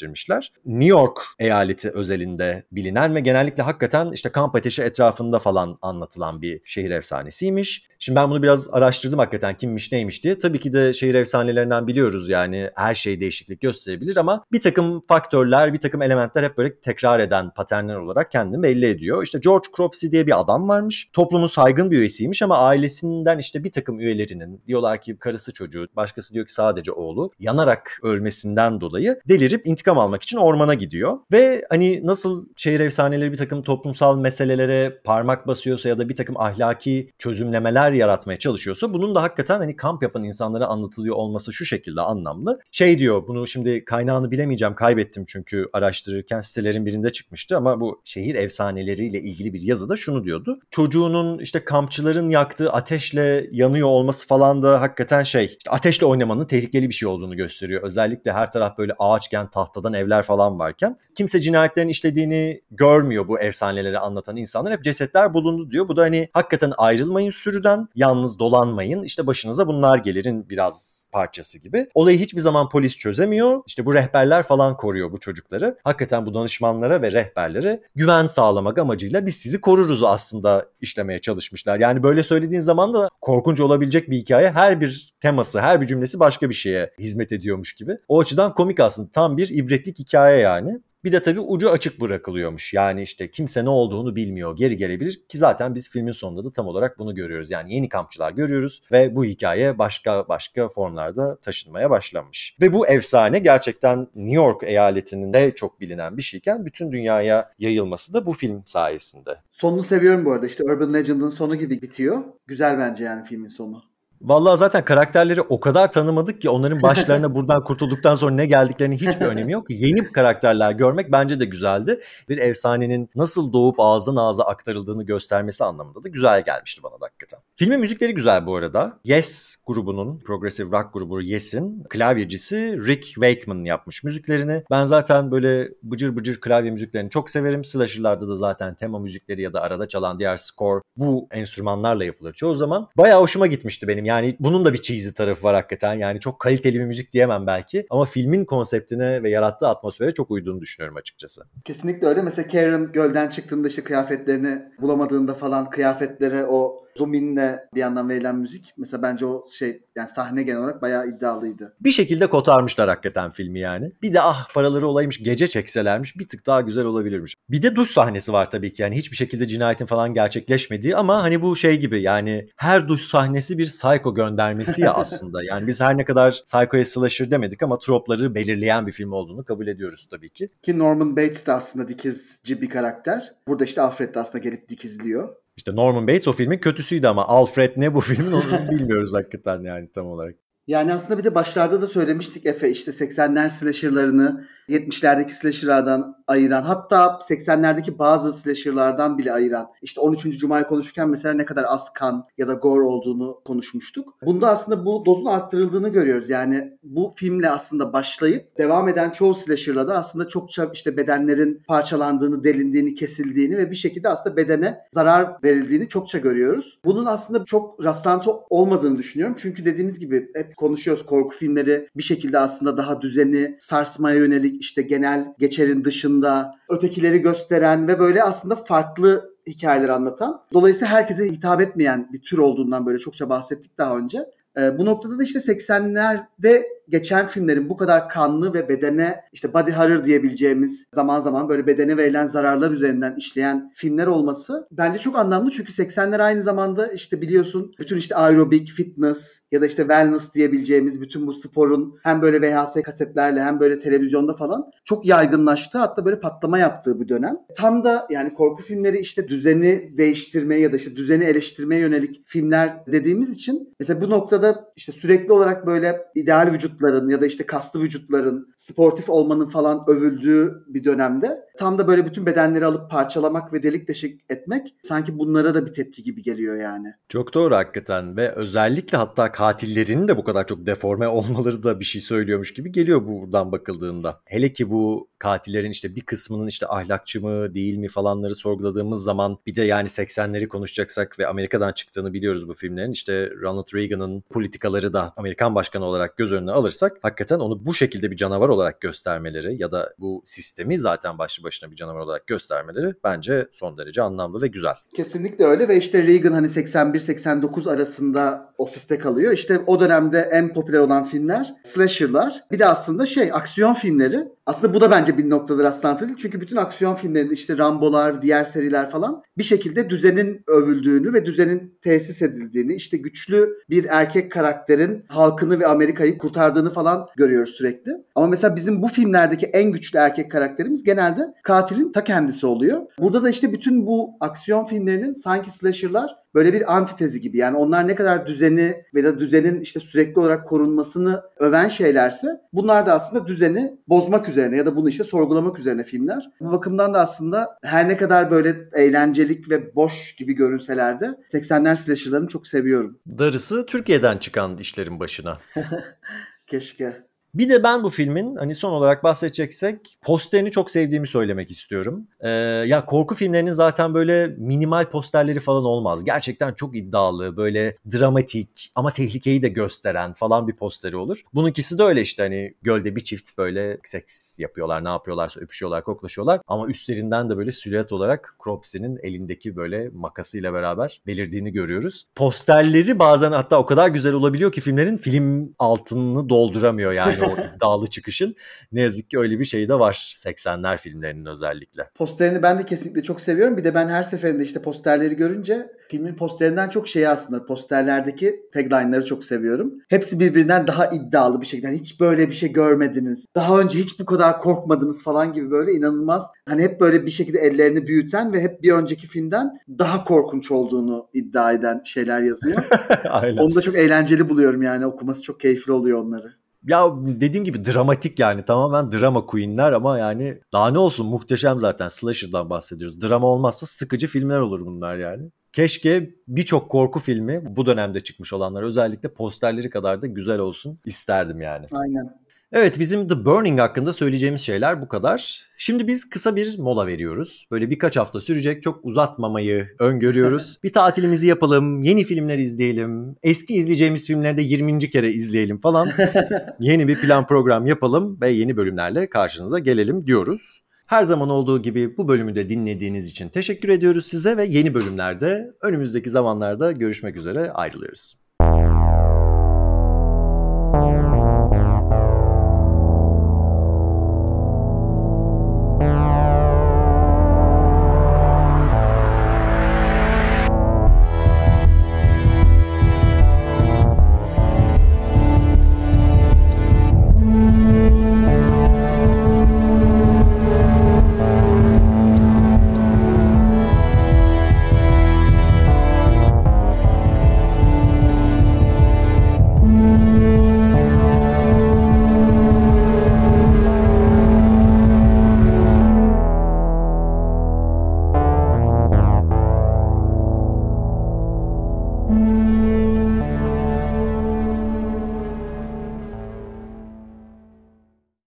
New York eyaleti özelinde bilinen ve genellikle hakikaten işte kamp ateşi etrafında falan anlatılan bir şehir efsanesiymiş. Şimdi ben bunu biraz araştırdım hakikaten kimmiş neymiş diye. Tabii ki de şehir efsanelerinden biliyoruz yani her şey değişiklik gösterebilir ama bir takım faktörler, bir takım elementler hep böyle tekrar eden paternler olarak kendini belli ediyor. İşte George Cropsey diye bir adam varmış. Toplumun saygın bir üyesiymiş ama ailesinden işte bir takım üyelerinin diyorlar ki karısı çocuğu, başkası diyor ki sadece oğlu yanarak ölmesinden dolayı delirip intikam almak için ormana gidiyor. Ve hani nasıl şehir efsaneleri bir takım toplumsal meselelere parmak basıyorsa ya da bir takım ahlaki çözümlemeler yaratmaya çalışıyorsa bunun da hakikaten hani kamp yapan insanlara anlatılıyor olması şu şekilde anlamlı. Şey diyor bunu şimdi kaynağını bilemeyeceğim kaybettim çünkü araştırırken sitelerin birinde çıkmıştı ama bu şehir efsaneleriyle ilgili bir yazıda şunu diyordu. Çocuğunun işte kampçıların yaktığı ateşle yanıyor olması falan da hakikaten şey işte ateşle oynamanın tehlikeli bir şey olduğunu gösteriyor. Özellikle her taraf böyle ağaçken tahtadan evler falan varken kimse cinayetlerin işlediğini görmüyor bu efsaneleri anlatan insanlar. Hep cesetler bulundu diyor. Bu da hani hakikaten ayrılmayın sürüden, yalnız dolanmayın. İşte başınıza bunlar gelirin biraz parçası gibi. Olayı hiçbir zaman polis çözemiyor. İşte bu rehberler falan koruyor bu çocukları. Hakikaten bu danışmanlara ve rehberlere güven sağlamak amacıyla biz sizi koruruz aslında işlemeye çalışmışlar. Yani böyle söylediğin zaman da korkunç olabilecek bir hikaye her bir teması, her bir cümlesi başka bir şeye hizmet ediyormuş gibi. O açıdan komik aslında. Tam bir ibretlik hikaye yani. Bir de tabii ucu açık bırakılıyormuş. Yani işte kimse ne olduğunu bilmiyor, geri gelebilir ki zaten biz filmin sonunda da tam olarak bunu görüyoruz. Yani yeni kampçılar görüyoruz ve bu hikaye başka başka formlarda taşınmaya başlamış. Ve bu efsane gerçekten New York eyaletinin de çok bilinen bir şeyken bütün dünyaya yayılması da bu film sayesinde. Sonunu seviyorum bu arada. İşte Urban Legend'ın sonu gibi bitiyor. Güzel bence yani filmin sonu. Vallahi zaten karakterleri o kadar tanımadık ki onların başlarına (laughs) buradan kurtulduktan sonra ne geldiklerinin hiçbir (laughs) önemi yok. Yeni karakterler görmek bence de güzeldi. Bir efsanenin nasıl doğup ağızdan ağza aktarıldığını göstermesi anlamında da güzel gelmişti bana da hakikaten. Filmin müzikleri güzel bu arada. Yes grubunun, progressive rock grubu Yes'in klavyecisi Rick Wakeman yapmış müziklerini. Ben zaten böyle bıcır bıcır klavye müziklerini çok severim. Slasher'larda da zaten tema müzikleri ya da arada çalan diğer score bu enstrümanlarla yapılır çoğu zaman. Bayağı hoşuma gitmişti benim. Yani bunun da bir cheesy tarafı var hakikaten. Yani çok kaliteli bir müzik diyemem belki. Ama filmin konseptine ve yarattığı atmosfere çok uyduğunu düşünüyorum açıkçası. Kesinlikle öyle. Mesela Karen gölden çıktığında işte kıyafetlerini bulamadığında falan kıyafetlere o Zoom bir yandan verilen müzik. Mesela bence o şey yani sahne genel olarak bayağı iddialıydı. Bir şekilde kotarmışlar hakikaten filmi yani. Bir de ah paraları olaymış gece çekselermiş bir tık daha güzel olabilirmiş. Bir de duş sahnesi var tabii ki yani hiçbir şekilde cinayetin falan gerçekleşmediği ama hani bu şey gibi yani her duş sahnesi bir psycho göndermesi ya (laughs) aslında. Yani biz her ne kadar psycho'ya slasher demedik ama tropları belirleyen bir film olduğunu kabul ediyoruz tabii ki. Ki Norman Bates de aslında dikizci bir karakter. Burada işte Alfred de aslında gelip dikizliyor. İşte Norman Bates o filmin kötüsüydü ama Alfred ne bu filmin onu (laughs) bilmiyoruz hakikaten yani tam olarak. Yani aslında bir de başlarda da söylemiştik Efe işte 80'ler slasher'larını 70'lerdeki slasher'lardan ayıran hatta 80'lerdeki bazı slasher'lardan bile ayıran işte 13. Cuma'yı konuşurken mesela ne kadar az kan ya da gore olduğunu konuşmuştuk. Bunda aslında bu dozun arttırıldığını görüyoruz. Yani bu filmle aslında başlayıp devam eden çoğu slasher'la da aslında çokça işte bedenlerin parçalandığını, delindiğini, kesildiğini ve bir şekilde aslında bedene zarar verildiğini çokça görüyoruz. Bunun aslında çok rastlantı olmadığını düşünüyorum. Çünkü dediğimiz gibi hep konuşuyoruz korku filmleri bir şekilde aslında daha düzeni sarsmaya yönelik işte genel geçerin dışında ötekileri gösteren ve böyle aslında farklı hikayeler anlatan. Dolayısıyla herkese hitap etmeyen bir tür olduğundan böyle çokça bahsettik daha önce. Ee, bu noktada da işte 80'lerde geçen filmlerin bu kadar kanlı ve bedene işte body horror diyebileceğimiz zaman zaman böyle bedene verilen zararlar üzerinden işleyen filmler olması bence çok anlamlı. Çünkü 80'ler aynı zamanda işte biliyorsun bütün işte aerobik, fitness ya da işte wellness diyebileceğimiz bütün bu sporun hem böyle VHS kasetlerle hem böyle televizyonda falan çok yaygınlaştı. Hatta böyle patlama yaptığı bir dönem. Tam da yani korku filmleri işte düzeni değiştirmeye ya da işte düzeni eleştirmeye yönelik filmler dediğimiz için mesela bu noktada işte sürekli olarak böyle ideal vücut vücutların ya da işte kaslı vücutların sportif olmanın falan övüldüğü bir dönemde tam da böyle bütün bedenleri alıp parçalamak ve delik deşik etmek sanki bunlara da bir tepki gibi geliyor yani. Çok doğru hakikaten ve özellikle hatta katillerin de bu kadar çok deforme (laughs) olmaları da bir şey söylüyormuş gibi geliyor buradan bakıldığında. Hele ki bu katillerin işte bir kısmının işte ahlakçı mı değil mi falanları sorguladığımız zaman bir de yani 80'leri konuşacaksak ve Amerika'dan çıktığını biliyoruz bu filmlerin. İşte Ronald Reagan'ın politikaları da Amerikan başkanı olarak göz önüne alırsak hakikaten onu bu şekilde bir canavar olarak göstermeleri ya da bu sistemi zaten başlı başına bir canavar olarak göstermeleri bence son derece anlamlı ve güzel. Kesinlikle öyle ve işte Reagan hani 81-89 arasında ofiste kalıyor. İşte o dönemde en popüler olan filmler slasher'lar. Bir de aslında şey aksiyon filmleri. Aslında bu da bence bir noktada rastlantılı. Çünkü bütün aksiyon filmlerinde işte Rambo'lar, diğer seriler falan bir şekilde düzenin övüldüğünü ve düzenin tesis edildiğini, işte güçlü bir erkek karakterin halkını ve Amerika'yı kurtardığını falan görüyoruz sürekli. Ama mesela bizim bu filmlerdeki en güçlü erkek karakterimiz genelde katilin ta kendisi oluyor. Burada da işte bütün bu aksiyon filmlerinin sanki slasher'lar böyle bir antitezi gibi. Yani onlar ne kadar düzeni ve da düzenin işte sürekli olarak korunmasını öven şeylerse bunlar da aslında düzeni bozmak üzerine ya da bunu işte sorgulamak üzerine filmler. Bu bakımdan da aslında her ne kadar böyle eğlencelik ve boş gibi görünseler de 80'ler slasher'larını çok seviyorum. Darısı Türkiye'den çıkan işlerin başına. (laughs) Keşke. Bir de ben bu filmin hani son olarak bahsedeceksek posterini çok sevdiğimi söylemek istiyorum. Ee, ya korku filmlerinin zaten böyle minimal posterleri falan olmaz. Gerçekten çok iddialı, böyle dramatik ama tehlikeyi de gösteren falan bir posteri olur. Bununkisi de öyle işte hani gölde bir çift böyle seks yapıyorlar, ne yapıyorlarsa öpüşüyorlar, koklaşıyorlar. Ama üstlerinden de böyle silüet olarak Cropsy'nin elindeki böyle makasıyla beraber belirdiğini görüyoruz. Posterleri bazen hatta o kadar güzel olabiliyor ki filmlerin film altını dolduramıyor yani o (laughs) iddialı çıkışın. Ne yazık ki öyle bir şey de var 80'ler filmlerinin özellikle. Posterini ben de kesinlikle çok seviyorum. Bir de ben her seferinde işte posterleri görünce filmin posterinden çok şeyi aslında posterlerdeki tagline'ları çok seviyorum. Hepsi birbirinden daha iddialı bir şekilde. Yani hiç böyle bir şey görmediniz. Daha önce hiç bu kadar korkmadınız falan gibi böyle inanılmaz. Hani hep böyle bir şekilde ellerini büyüten ve hep bir önceki filmden daha korkunç olduğunu iddia eden şeyler yazıyor. (laughs) Aynen. Onu da çok eğlenceli buluyorum yani okuması çok keyifli oluyor onları ya dediğim gibi dramatik yani tamamen drama queenler ama yani daha ne olsun muhteşem zaten slasher'dan bahsediyoruz. Drama olmazsa sıkıcı filmler olur bunlar yani. Keşke birçok korku filmi bu dönemde çıkmış olanlar özellikle posterleri kadar da güzel olsun isterdim yani. Aynen. Evet bizim The Burning hakkında söyleyeceğimiz şeyler bu kadar. Şimdi biz kısa bir mola veriyoruz. Böyle birkaç hafta sürecek çok uzatmamayı öngörüyoruz. (laughs) bir tatilimizi yapalım, yeni filmler izleyelim, eski izleyeceğimiz filmleri de 20. kere izleyelim falan. (laughs) yeni bir plan program yapalım ve yeni bölümlerle karşınıza gelelim diyoruz. Her zaman olduğu gibi bu bölümü de dinlediğiniz için teşekkür ediyoruz size ve yeni bölümlerde önümüzdeki zamanlarda görüşmek üzere ayrılıyoruz.